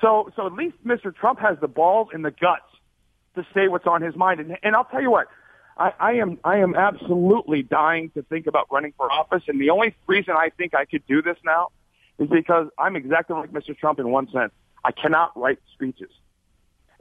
So, so at least Mr. Trump has the balls and the guts to say what's on his mind. And, and I'll tell you what, I, I am, I am absolutely dying to think about running for office. And the only reason I think I could do this now is because I'm exactly like Mr. Trump in one sense. I cannot write speeches.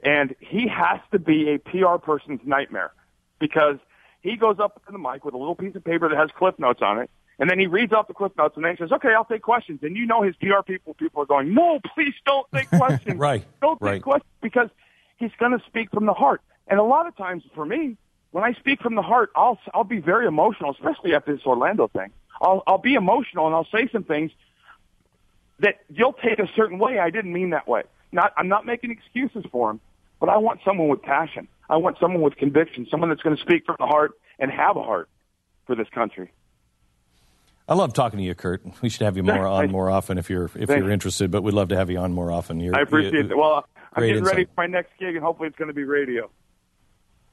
And he has to be a PR person's nightmare because he goes up to the mic with a little piece of paper that has cliff notes on it. And then he reads off the cliff notes and then he says, okay, I'll take questions. And you know his PR people, people are going, no, please don't take questions. Right, Don't right. take questions because he's going to speak from the heart. And a lot of times for me, when I speak from the heart, I'll, I'll be very emotional, especially after this Orlando thing. I'll, I'll be emotional and I'll say some things that you'll take a certain way. I didn't mean that way. Not, I'm not making excuses for him, but I want someone with passion. I want someone with conviction, someone that's going to speak from the heart and have a heart for this country. I love talking to you, Curt. We should have you more on more often if you're if you're interested. But we'd love to have you on more often. You're, I appreciate you- it. Well, I'm great getting ready for my next gig, and hopefully it's going to be radio.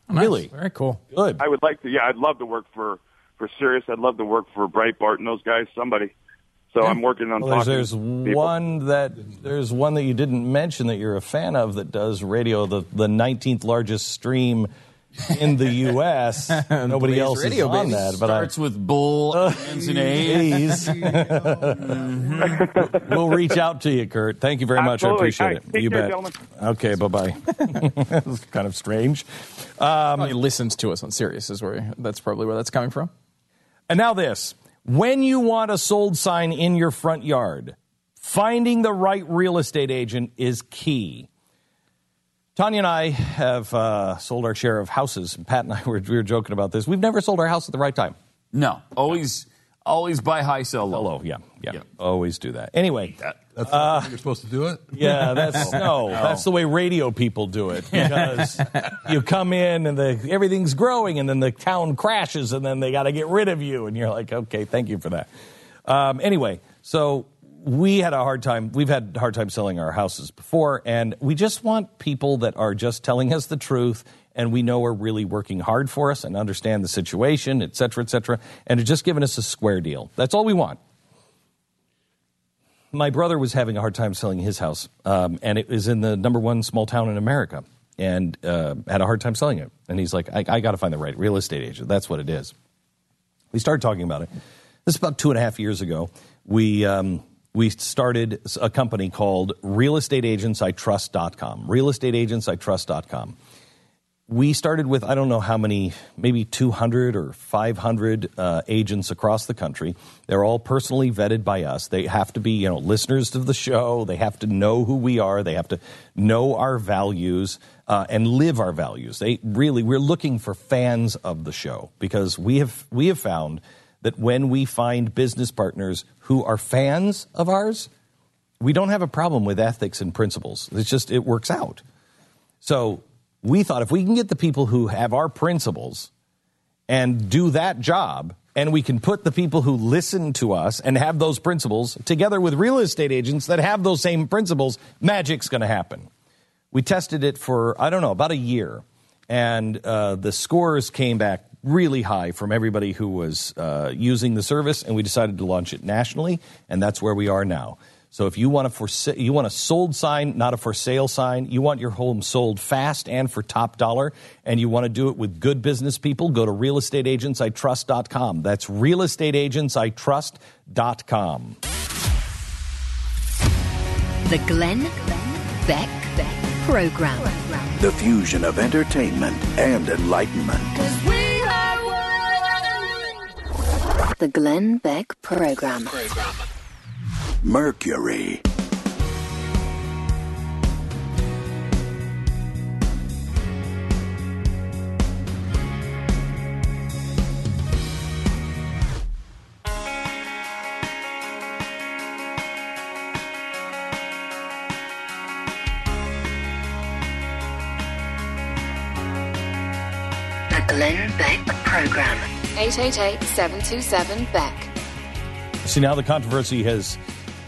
Really? Very cool. Good. I would like to. Yeah, I'd love to work for for Sirius. I'd love to work for Breitbart and those guys. Somebody. So I'm working on Well, there's, there's one that there's one that you didn't mention that you're a fan of that does radio, the the 19th largest stream in the U.S. Nobody Blaze else Radio, is on baby. that, but Starts I, with bull, ends in A. Please. we'll reach out to you, Curt. Thank you very much. I appreciate All right. it. Take you care, bet. gentlemen. Okay, bye bye. It's kind of strange. Um, he listens to us on Sirius, is where that's probably where that's coming from. And now this. When you want a sold sign in your front yard, finding the right real estate agent is key. Tania and I have uh, sold our share of houses. Pat and I were, we were joking about this. We've never sold our house at the right time. No, always, always buy high, sell low. Hello, yeah, yeah, Always do that. Anyway, That's Uh, how you're supposed to do it. yeah, that's no, that's the way radio people do it because you come in and the everything's growing and then the town crashes and then they got to get rid of you and you're like, okay, thank you for that. Um, anyway, so we had a hard time. We've had a hard time selling our houses before, and we just want people that are just telling us the truth and we know are really working hard for us and understand the situation, et cetera, et cetera, and are just giving us a square deal. That's all we want. My brother was having a hard time selling his house, um, and it was in the number one small town in America, and uh, had a hard time selling it. And he's like, I, I got to find the right real estate agent. That's what it is. We started talking about it. This is about two and a half years ago. We um, we started a company called realestateagentsitrust.com. Realestateagentsitrust.com. We started with, I don't know how many, maybe 200 or 500 uh, agents across the country. They're all personally vetted by us. They have to be, you know, listeners to the show. They have to know who we are. They have to know our values uh, and live our values. They really, we're looking for fans of the show because we have, we have found that when we find business partners who are fans of ours, we don't have a problem with ethics and principles. It's just, it works out. So we thought if we can get the people who have our principles and do that job, and we can put the people who listen to us and have those principles together with real estate agents that have those same principles, magic's going to happen. We tested it for, I don't know, about a year, and uh, the scores came back really high from everybody who was uh, using the service, and we decided to launch it nationally, and that's where we are now. So if you want a for you want a sold sign, not a for sale sign, you want your home sold fast and for top dollar, and you want to do it with good business people, go to realestateagentsitrust.com. That's realestateagentsitrust.com. The Glenn Beck Program. The fusion of entertainment and enlightenment. The Glenn Beck Program. Mercury. The Glenn Beck Program. 888-727-BECK. See, now the controversy has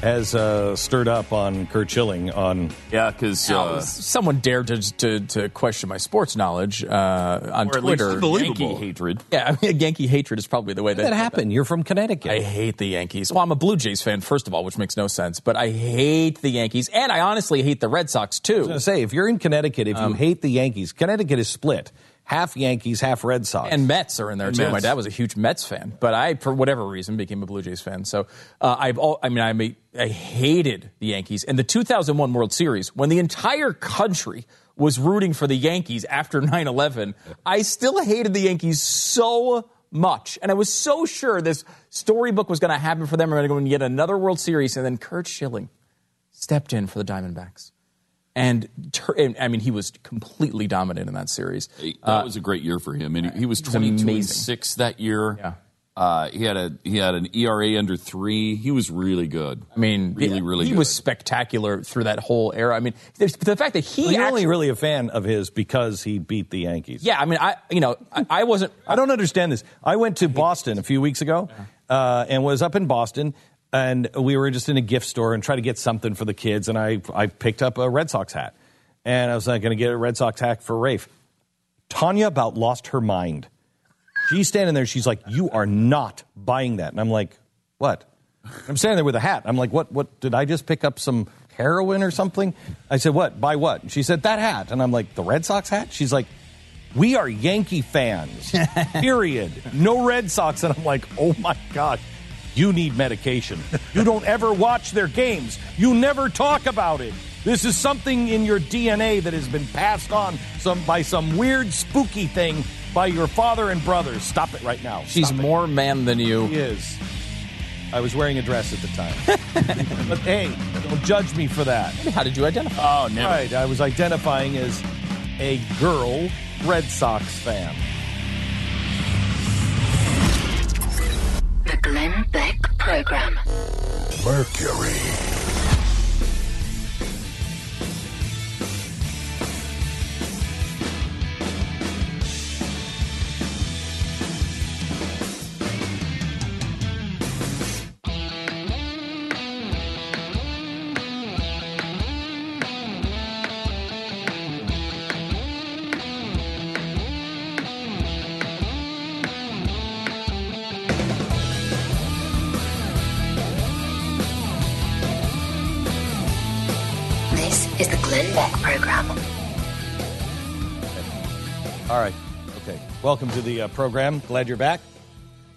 has uh, stirred up on Curt Schilling on yeah because uh, someone dared to, to, to question my sports knowledge uh, on Or at least Twitter. Yankee hatred. Yeah, I mean, Yankee hatred is probably the way How that did that happen? You're from Connecticut. I hate the Yankees. Well, I'm a Blue Jays fan, first of all, which makes no sense. But I hate the Yankees, and I honestly hate the Red Sox too. I was going to say, if you're in Connecticut, if you Um, hate the Yankees, Connecticut is split. Half Yankees, half Red Sox. And Mets are in there And too. My dad was a huge Mets fan, but I, for whatever reason, became a Blue Jays fan. So uh, I've, all, I mean, I, I hated the Yankees. And the 2001 World Series, when the entire country was rooting for the Yankees after 9/11, I still hated the Yankees so much, and I was so sure this storybook was going to happen for them. We're going to go and get another World Series, and then Curt Schilling stepped in for the Diamondbacks. And, tur- and I mean, he was completely dominant in that series. That Uh, was a great year for him, and he, he was it 22 and six that year. Yeah. Uh, he had a he had an ERA under three. He was really good. I mean, really, yeah, really he good. was spectacular through that whole era. I mean, there's, the fact that he Well, actually, only really a fan of his because he beat the Yankees. yeah, I mean, I you know, I, I wasn't. I don't understand this. I went to Boston a few weeks ago uh, and was up in Boston, and we were just in a gift store and tried to get something for the kids, and I, I picked up a Red Sox hat. And I was like, going to get a Red Sox hat for Raphe. Tania about lost her mind. She's standing there. She's like, "You are not buying that." And I'm like, "What?" I'm standing there with a hat. I'm like, "What? What? Did I just pick up some heroin or something?" I said, "What? Buy what?" And she said, "That hat." And I'm like, "The Red Sox hat?" She's like, "We are Yankee fans. Period. No Red Sox." And I'm like, "Oh my god." You need medication. You don't ever watch their games. You never talk about it. This is something in your DNA that has been passed on some by some weird spooky thing by your father and brothers. Stop it right now. She's Stop it. more man than you. He is. I was wearing a dress at the time. but hey, don't judge me for that. How did you identify? Oh, never. Right, I was identifying as a girl Red Sox fan. Glenn Beck Program. Mercury. Welcome to the uh, program. Glad you're back.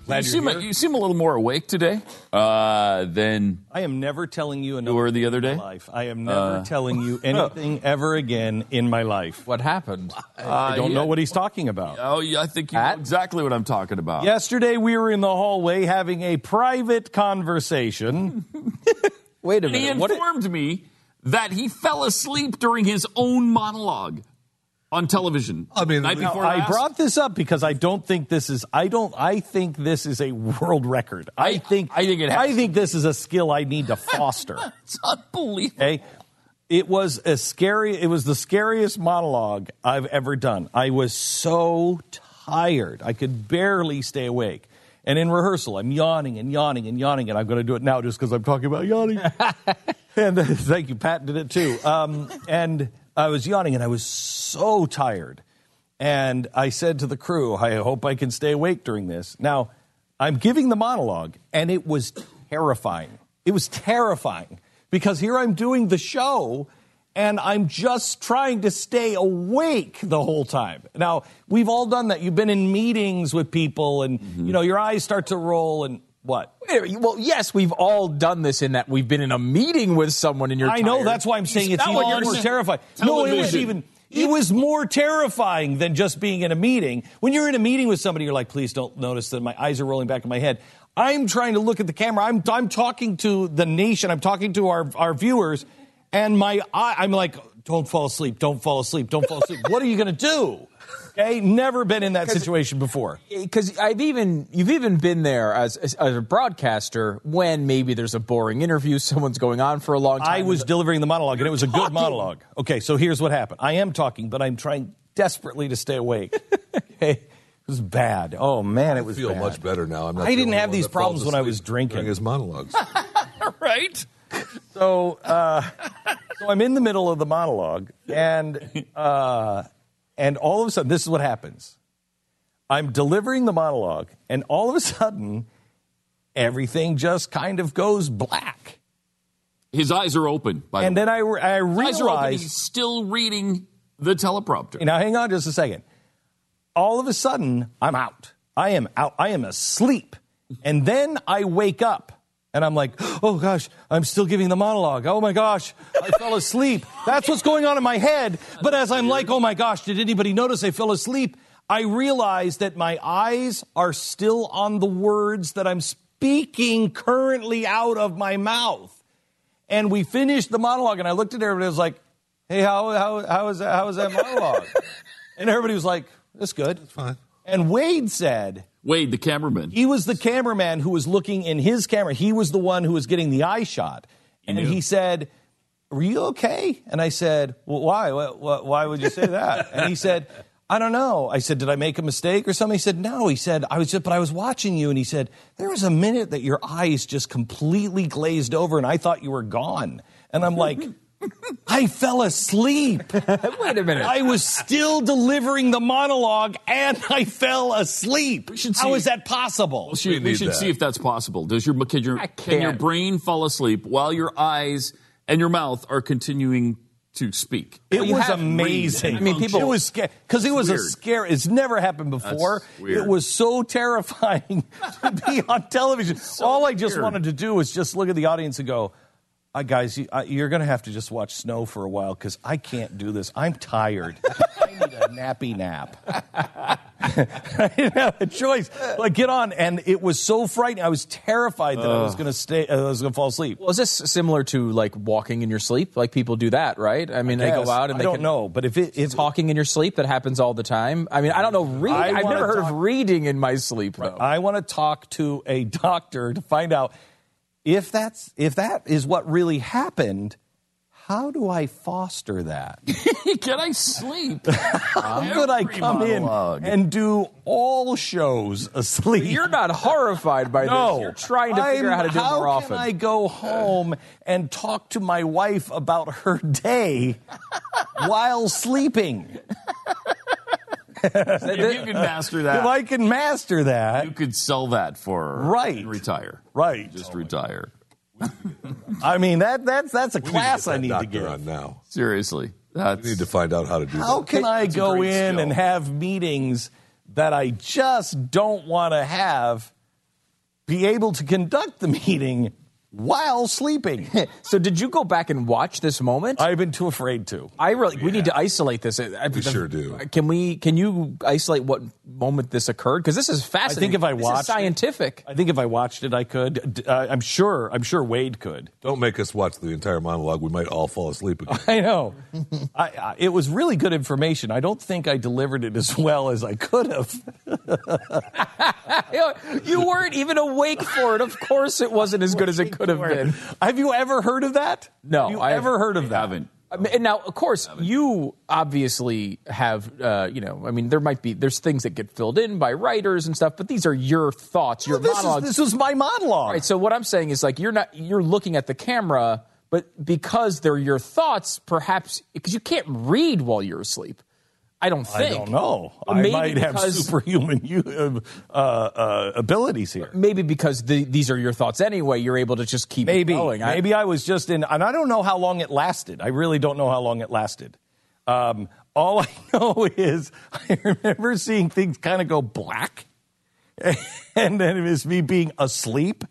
Glad you you're seem, here. you seem a little more awake today uh, than I am never telling you you another were the other day. life. I am never Uh, telling you anything ever again in my life. What happened? I don't know what he's talking about. Oh, yeah, I think you know exactly what I'm talking about. Yesterday we were in the hallway having a private conversation. Wait a And he minute. What? informed me that he fell asleep during his own monologue on television. I mean, night before I brought this up because I don't think this is. I don't. I think this is a world record. I, think. I think it has I think this is a skill I need to foster. It's unbelievable. Okay. It was a scary. It was the scariest monologue I've ever done. I was so tired. I could barely stay awake. And in rehearsal, I'm yawning and yawning and yawning, and I'm going to do it now just because I'm talking about yawning. and uh, thank you, Pat did it too. Um, and I was yawning, and I was so tired. And I said to the crew, I hope I can stay awake during this. Now, I'm giving the monologue, and it was terrifying. It was terrifying because here I'm doing the show, and I'm just trying to stay awake the whole time. Now, we've all done that. You've been in meetings with people, and mm-hmm. you know your eyes start to roll, and what? Wait a minute. Well, yes, we've all done this in that we've been in a meeting with someone and you're I know tired. that's why I'm saying it's Now even more saying- terrifying. No, it was even it was more terrifying than just being in a meeting. When you're in a meeting with somebody, you're like, please don't notice that my eyes are rolling back in my head. I'm trying to look at the camera. I'm I'm talking to the nation. I'm talking to our our viewers, and my eye, I'm like, don't fall asleep. Don't fall asleep. Don't fall asleep. what are you going to do? Okay, never been in that situation before. because I've even you've even been there as, as as a broadcaster when maybe there's a boring interview, someone's going on for a long time. I was delivering the monologue, and it was a good monologue. Okay, so here's what happened. I am talking, but I'm trying desperately to stay awake. okay, it was bad. Oh man, it was. I was. feel bad. much better now. I'm not I didn't have these problems when I was drinking. during his monologues. right? So, uh, so I'm in the middle of the monologue, and uh, and all of a sudden, this is what happens. I'm delivering the monologue, and all of a sudden, everything just kind of goes black. His eyes are open. By And the then I, I way. His eyes are open. He's still reading the teleprompter. Now, hang on just a second. All of a sudden, I'm out. I am out. I am asleep. And then I wake up and I'm like, oh gosh, I'm still giving the monologue. Oh my gosh, I fell asleep. That's what's going on in my head. But as I'm like, oh my gosh, did anybody notice I fell asleep? I realize that my eyes are still on the words that I'm speaking currently out of my mouth. And we finished the monologue, and I looked at everybody. and was like, "Hey, how how how was that? How was that monologue? and everybody was like, "That's good. That's fine." And Wade said, Wade, the cameraman. he was the cameraman who was looking in his camera. He was the one who was getting the eye shot. And knew. he said, Were you okay? And I said, Well, why- why would you say that? and he said, I don't know. I said, Did I make a mistake or something? He said, No. He said, I was just, but I was watching you. And he said, There was a minute that your eyes just completely glazed over and I thought you were gone. And I'm like, I fell asleep. Wait a minute. I was still delivering the monologue and I fell asleep. should How see- is that possible? We should, We we should that. see if that's possible. Does your can your can your brain fall asleep while your eyes and your mouth are continuing to speak? It you was amazing. I mean, people- It was scary because it was weird. a scare. It's never happened before. It was so terrifying to be on television. All I just weird. wanted to do was just look at the audience and go, uh, "Guys, you, uh, you're going to have to just watch Snow for a while because I can't do this. I'm tired. I need a nappy nap." I didn't have a choice. Like, get on, and it was so frightening. I was terrified that I was going to stay. I was going to fall asleep. Well, is this similar to like walking in your sleep? Like people do that, right? I mean, they Yes. go out and I they don't can, know, but if it if talking in your sleep that happens all the time. I mean, I don't know. Read, I I've wanna never heard talk- of reading in my sleep though. I want to talk to a doctor to find out if that's if that is what really happened. How do I foster that? can I sleep? How could I come monologue. in and do all shows asleep? You're not horrified by no, this. You're trying to figure out how to do it more often. can I go home and talk to my wife about her day while sleeping? if you can master If that, I can master that, you could sell that for Right. and retire. right? Just retire. I mean that that's that's a class We I need need to to get give. that doctor on now. Seriously, We need to find out how to do How that. can I It's go in skill. and have meetings that I just don't want to have? Be able to conduct the meeting while sleeping. so did you go back and watch this moment? I've been too afraid to. I really we need to isolate this. I, We sure do. Can we? Can you isolate what moment this occurred? Because this is fascinating. I think if I This is watched it- scientific. I think if I watched it, I could. Uh, I'm sure. I'm sure Wade could. Don't make us watch the entire monologue. We might all fall asleep again. I know. I, I, it was really good information. I don't think I delivered it as well as I could have. you weren't even awake for it. Of course, it wasn't as good as it could have been. Have you ever heard of that? No, Have you I ever heard of I that? haven't. I mean, and now, of course, you obviously have, uh, you know, I mean, there might be there's things that get filled in by writers and stuff, but these are your thoughts, your This, is, this was my monologue. Right. So what I'm saying is like you're not you're looking at the camera, but because they're your thoughts, perhaps because you can't read while you're asleep. I don't think. I don't know. I might have superhuman uh, uh, abilities here. Maybe because the, these are your thoughts anyway, you're able to just keep Maybe. going. I- Maybe I was just in, and I don't know how long it lasted. I really don't know how long it lasted. Um, all I know is I remember seeing things kind of go black, and then it was me being asleep,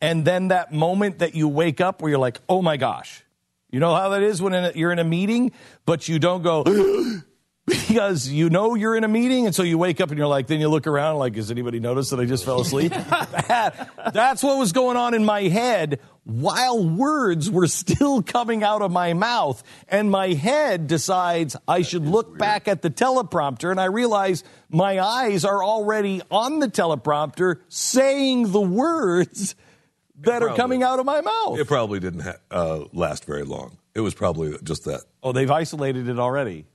and then that moment that you wake up where you're like, "Oh my gosh," you know how that is when in a, you're in a meeting, but you don't go. Because you know you're in a meeting, and so you wake up and you're like, then you look around, like, has anybody noticed that I just fell asleep? that, that's what was going on in my head while words were still coming out of my mouth. And my head decides I should look back at the teleprompter, and I realize my eyes are already on the teleprompter saying the words that are coming out of my mouth. It probably didn't ha- uh, last very long. It was probably just that. Oh, they've isolated it already.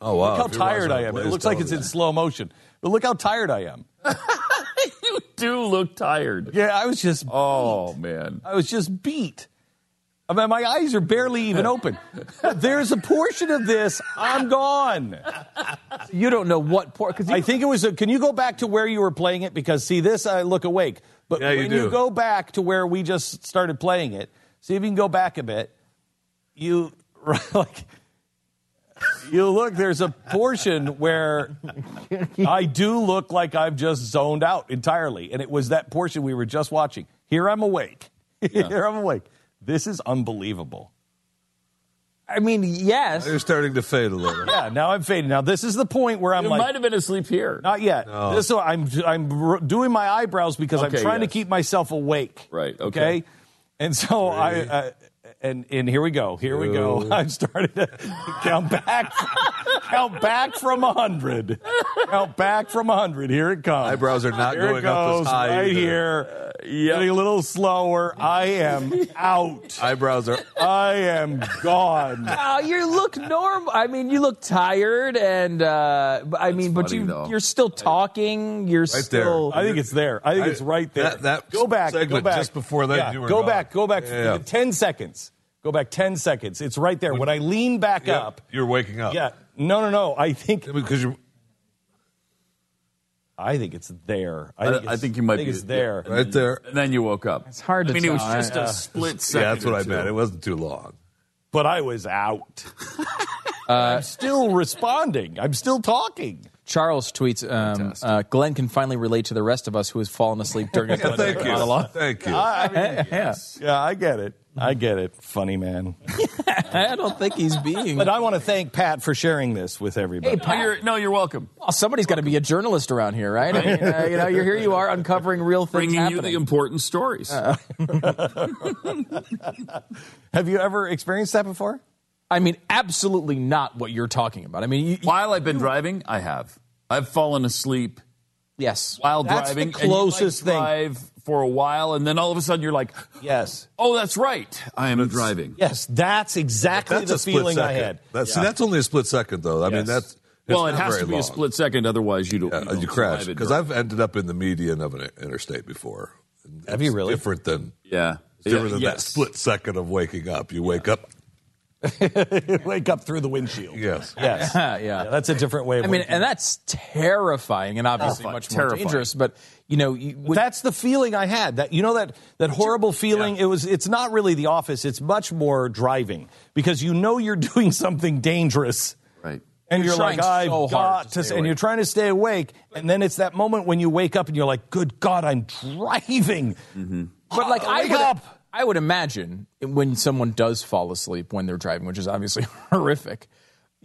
Oh wow! Look how If your eyes tired I am. It looks like it's in slow motion. But look how tired I am. you do look tired. Yeah, I was just Oh man. I was just beat. I mean, my eyes are barely even open. There's a portion of this. I'm gone. you don't know what por- because I think it was. A, can you go back to where you were playing it? Because see, this I look awake. But Yeah, you when you go back to where we just started playing it, see if you can go back a bit. You like. You look. There's a portion where I do look like I've just zoned out entirely, and it was that portion we were just watching. Here I'm awake. Here I'm awake. This is unbelievable. I mean, yes. You're starting to fade a little. Yeah, now I'm fading. Now this is the point where I'm You like, might have been asleep here. not yet. No. This I'm I'm r- doing my eyebrows because Okay, I'm trying yes. to keep myself awake. Right, okay. And so I. Uh, and and here we go. Here we go. Two. I've started to count back, count back from a hundred. Count back from a hundred. Here it comes. Eyebrows are not Here going it up as high Right either. here. Getting a little slower. I am out. Eyebrows are. I am gone. Oh, you look normal. I mean, you look tired, and uh, but- I mean, but funny, you though. you're still talking. You're there. still. I think it's there. I think I- it's right there. that- that go back. Go back. just before that, Yeah, you were go gone. back. Go back. Yeah. Ten seconds. Go back ten seconds. It's right there. When I lean back Yeah, up. You're waking up. Yeah. No, no, no. I think. Because you're I think it's there. I I, think, I it's, think you might I think be it's there. right there. And then you woke up. It's hard to I mean, it was just I- a uh, split second. Yeah, that's what I meant. It wasn't too long. But I was out. I'm still responding. I'm still talking. Charles tweets, um, uh, Glenn can finally relate to the rest of us who has fallen asleep during a Yeah, thank you. monologue. Thank you. I mean, yes. Yeah, I get it. I get it. Funny man. I don't think he's being. But I want to thank Pat for sharing this with everybody. Hey, No, you're, no, you're welcome. Well, somebody's got to be a journalist around here, right? I mean, uh, you know, you're here. You are uncovering real things Bringing you happening. the important stories. Have you ever experienced that before? I mean, absolutely not what you're talking about. I mean, you, While I've been driving, I have. I've fallen asleep yes. while That's the driving. closest and you thing. drive for a while, and then all of a sudden you're like, Yes. "Oh, that's right, I am driving." Yes, that's exactly That's the feeling second. I had. That's, See, that's only a split second, though. I mean, that's. Well, it has to be long. a split second, otherwise you don't. Yeah, you, don't you crash because I've ended up in the median of an interstate before. Have It's you really? Different than yeah, it's different Yeah, than that split second of waking up. You wake up. Wake up through the windshield. Yes. Yes. yeah. That's a different way of I mean, and that's terrifying and obviously Terrifying. much more Terrifying. dangerous. But you know, you, when- That's the feeling I had. That you know that that horrible feeling. It was. It's not really the office. It's much more driving because you know you're doing something dangerous. Right. And You're you're, like, trying I've so hard got to to, stay and you're trying to stay awake. And then it's that moment when you wake up and you're like, good God, I'm driving. Mm-hmm. But like I wake would, up. I would imagine when someone does fall asleep when they're driving, which is obviously horrific,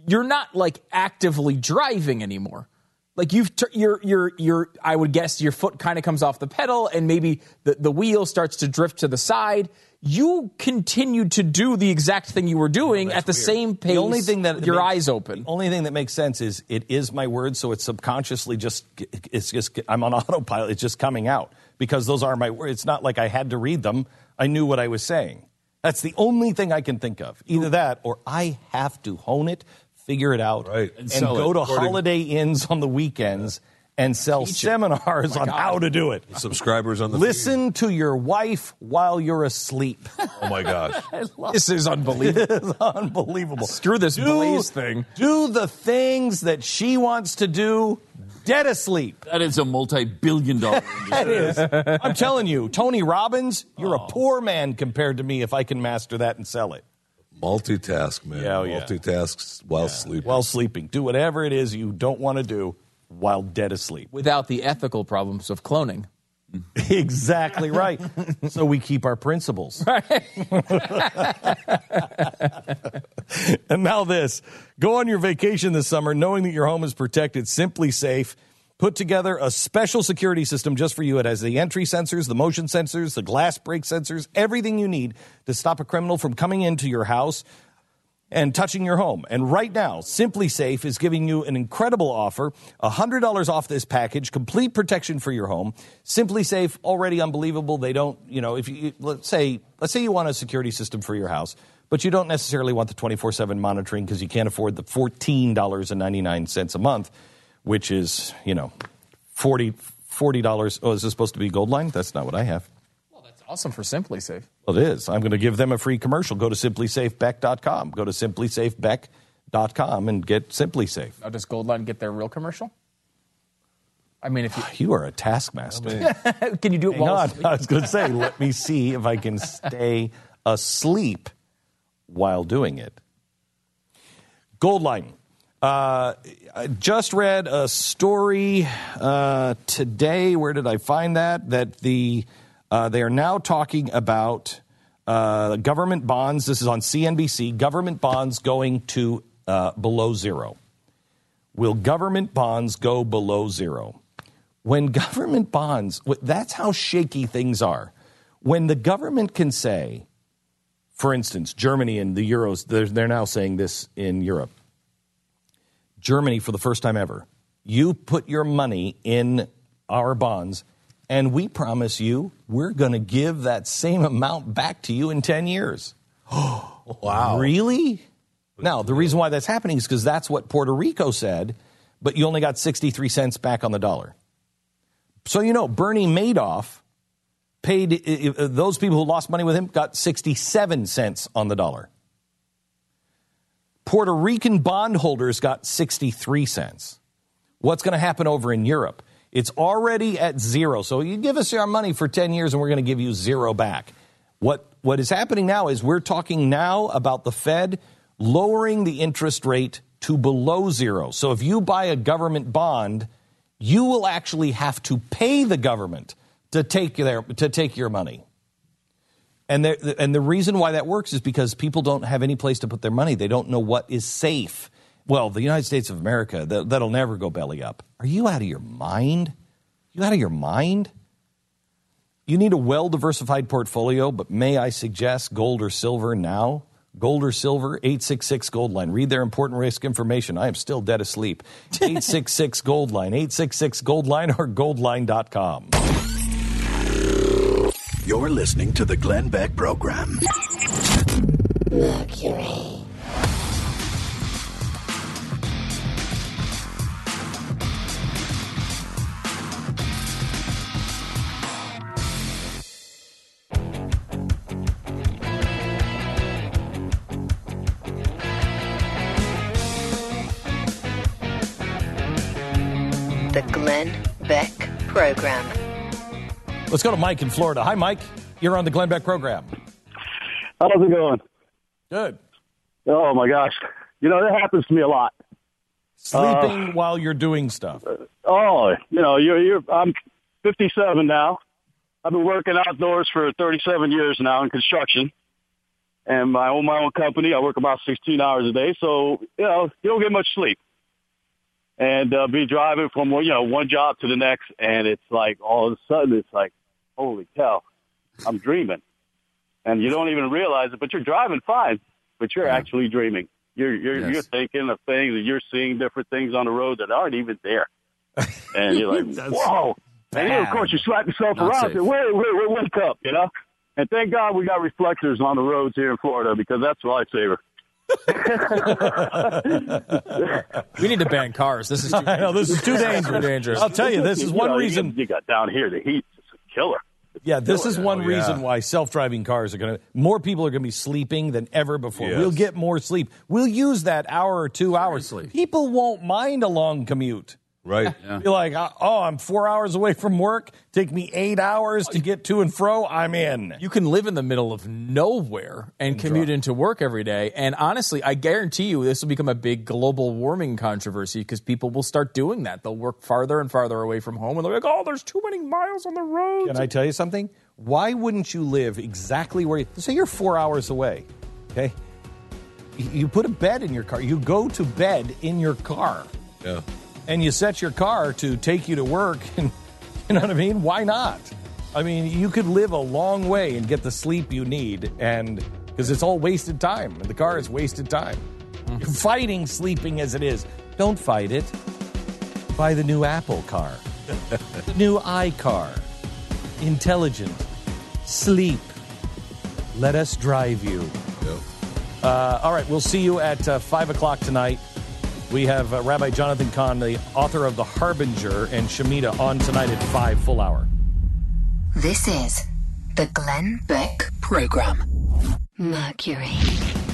you're not like actively driving anymore. Like you've, t- you're, you're, you're. I would guess your foot kind of comes off the pedal, and maybe the the wheel starts to drift to the side. You continue to do the exact thing you were doing at the same pace. The only thing that your makes- eyes open. The only thing that makes sense is it is my word, so it's subconsciously just it's just I'm on autopilot. It's just coming out because those are my words. It's not like I had to read them. I knew what I was saying. That's the only thing I can think of. Either that or I have to hone it, figure it out, Right. and, sell go it. to According- holiday inns on the weekends and sell seminars oh on how to do it. Subscribers on the Listen to your wife while you're asleep. feed. Oh my gosh. This is unbelievable. It's unbelievable. Screw this Blaze thing. Do the things that she wants to do dead asleep. That is a multi-billion dollar That industry. is. I'm telling you, Tony Robbins, you're a oh. poor man compared to me if I can master that and sell it. Multitask, man. Yeah, oh, yeah. Multitasks while sleeping. While sleeping. Do whatever it is you don't want to do while dead asleep. Without the ethical problems of cloning. exactly right. so we keep our principles. and now this. Go on your vacation this summer knowing that your home is protected, SimpliSafe. Put together a special security system just for you. It has the entry sensors, the motion sensors, the glass break sensors, everything you need to stop a criminal from coming into your house and touching your home. And right now, SimpliSafe is giving you an incredible offer $100 off this package, complete protection for your home. SimpliSafe, already unbelievable. They don't, you know, if you, let's say, let's say you want a security system for your house, but you don't necessarily want the 24 7 monitoring because you can't afford the $14.99 a month, which is, you know, 40 $40. Oh, is this supposed to be Goldline? That's not what I have. Well, that's awesome for SimpliSafe. Well, it is. I'm going to give them a free commercial. Go to simplisafebeck.com. Go to simplisafebeck.com and get SimpliSafe. Now, does Goldline get their real commercial? I mean, if you You are a taskmaster. can you do it Hang while on. I was going to say, let me see if I can stay asleep while doing it. Goldline. Uh, I just read a story uh, today. Where did I find that? That the uh, they are now talking about uh, government bonds. This is on CNBC. Government bonds going to uh, below zero. Will government bonds go below zero? When government bonds, that's how shaky things are. When the government can say, for instance, Germany and the euros, they're, they're now saying this in Europe. Germany, for the first time ever, you put your money in our bonds, and we promise you we're going to give that same amount back to you in 10 years. wow. Really? Now, the reason why that's happening is because that's what Puerto Rico said, but you only got 63 cents back on the dollar. So, you know, Bernie Madoff paid, those people who lost money with him got 67 cents on the dollar. Puerto Rican bondholders got 63 cents. What's going to happen over in Europe? It's already at zero. So you give us our money for 10 years and we're going to give you zero back. What, what is happening now is we're talking now about the Fed lowering the interest rate to below zero. So if you buy a government bond, you will actually have to pay the government to take their, to take your money. And the, and the reason why that works is because people don't have any place to put their money. They don't know what is safe. Well, the United States of America, that, that'll never go belly up. Are you out of your mind? You out of your mind? You need a well diversified portfolio, but may I suggest gold or silver now? Gold or silver, 866 Goldline. Read their important risk information. I am still dead asleep. 866 Goldline, 866 Goldline or goldline.com. You're listening to the Glenn Beck Program. Mercury. The Glenn Beck Program. Let's go to Mike in Florida. Hi, Mike. You're on the Glenn Beck program. How's it going? Good. Oh my gosh. You know, that happens to me a lot. Sleeping while you're doing stuff. Oh, you know, you're you're I'm 57 now. I've been working outdoors for 37 years now in construction. And I own my own company. I work about 16 hours a day, so you know, you don't get much sleep. And uh, be driving from you know one job to the next, and it's like all of a sudden it's like, holy cow, I'm dreaming, and you don't even realize it. But you're driving fine, but you're actually dreaming. You're you're Yes. you're thinking of things, and you're seeing different things on the road that aren't even there, and you're like, That's whoa. And then, of course, you slap yourself Not around. safe. And say, wait, wait, wait, wake up, you know. And thank God we got reflectors on the roads here in Florida because that's a lifesaver. We need to ban cars. This is too, I know, this is too dangerous. dangerous. I'll tell you, this is You one know, reason. get- you got down here the heat is a killer. Yeah, this oh, is one Oh, yeah. reason why self-driving cars are going to more people are going to be sleeping than ever before. Yes. We'll get more sleep. We'll use that hour or 2 hours. Sleep. People won't mind a long commute. Right. You're like, "Oh, I'm 4 hours away from work. Take me 8 hours to get to and fro. I'm in." You can live in the middle of nowhere and commute into work every day. And honestly, I guarantee you this will become a big global warming controversy because people will start doing that. They'll work farther and farther away from home and they'll be like, oh, there's too many miles on the road. Can I tell you something? Why wouldn't you live exactly where you say you're 4 hours away? Okay? You put a bed in your car. You go to bed in your car. Yeah. And you set your car to take you to work and you know what i mean? Why not? I mean you could live a long way and get the sleep you need and because it's all wasted time and the car is wasted time. You're fighting sleeping as it is. Don't fight it. Buy the new apple car. The new icar. Intelligent. Sleep. Let us drive you. Uh, all right we'll see you at uh, 5 o'clock tonight we have uh, Rabbi Jonathan Cahn, the author of The Harbinger, and Shemitah on tonight at 5, full hour. This is the Glenn Beck Program. Mercury.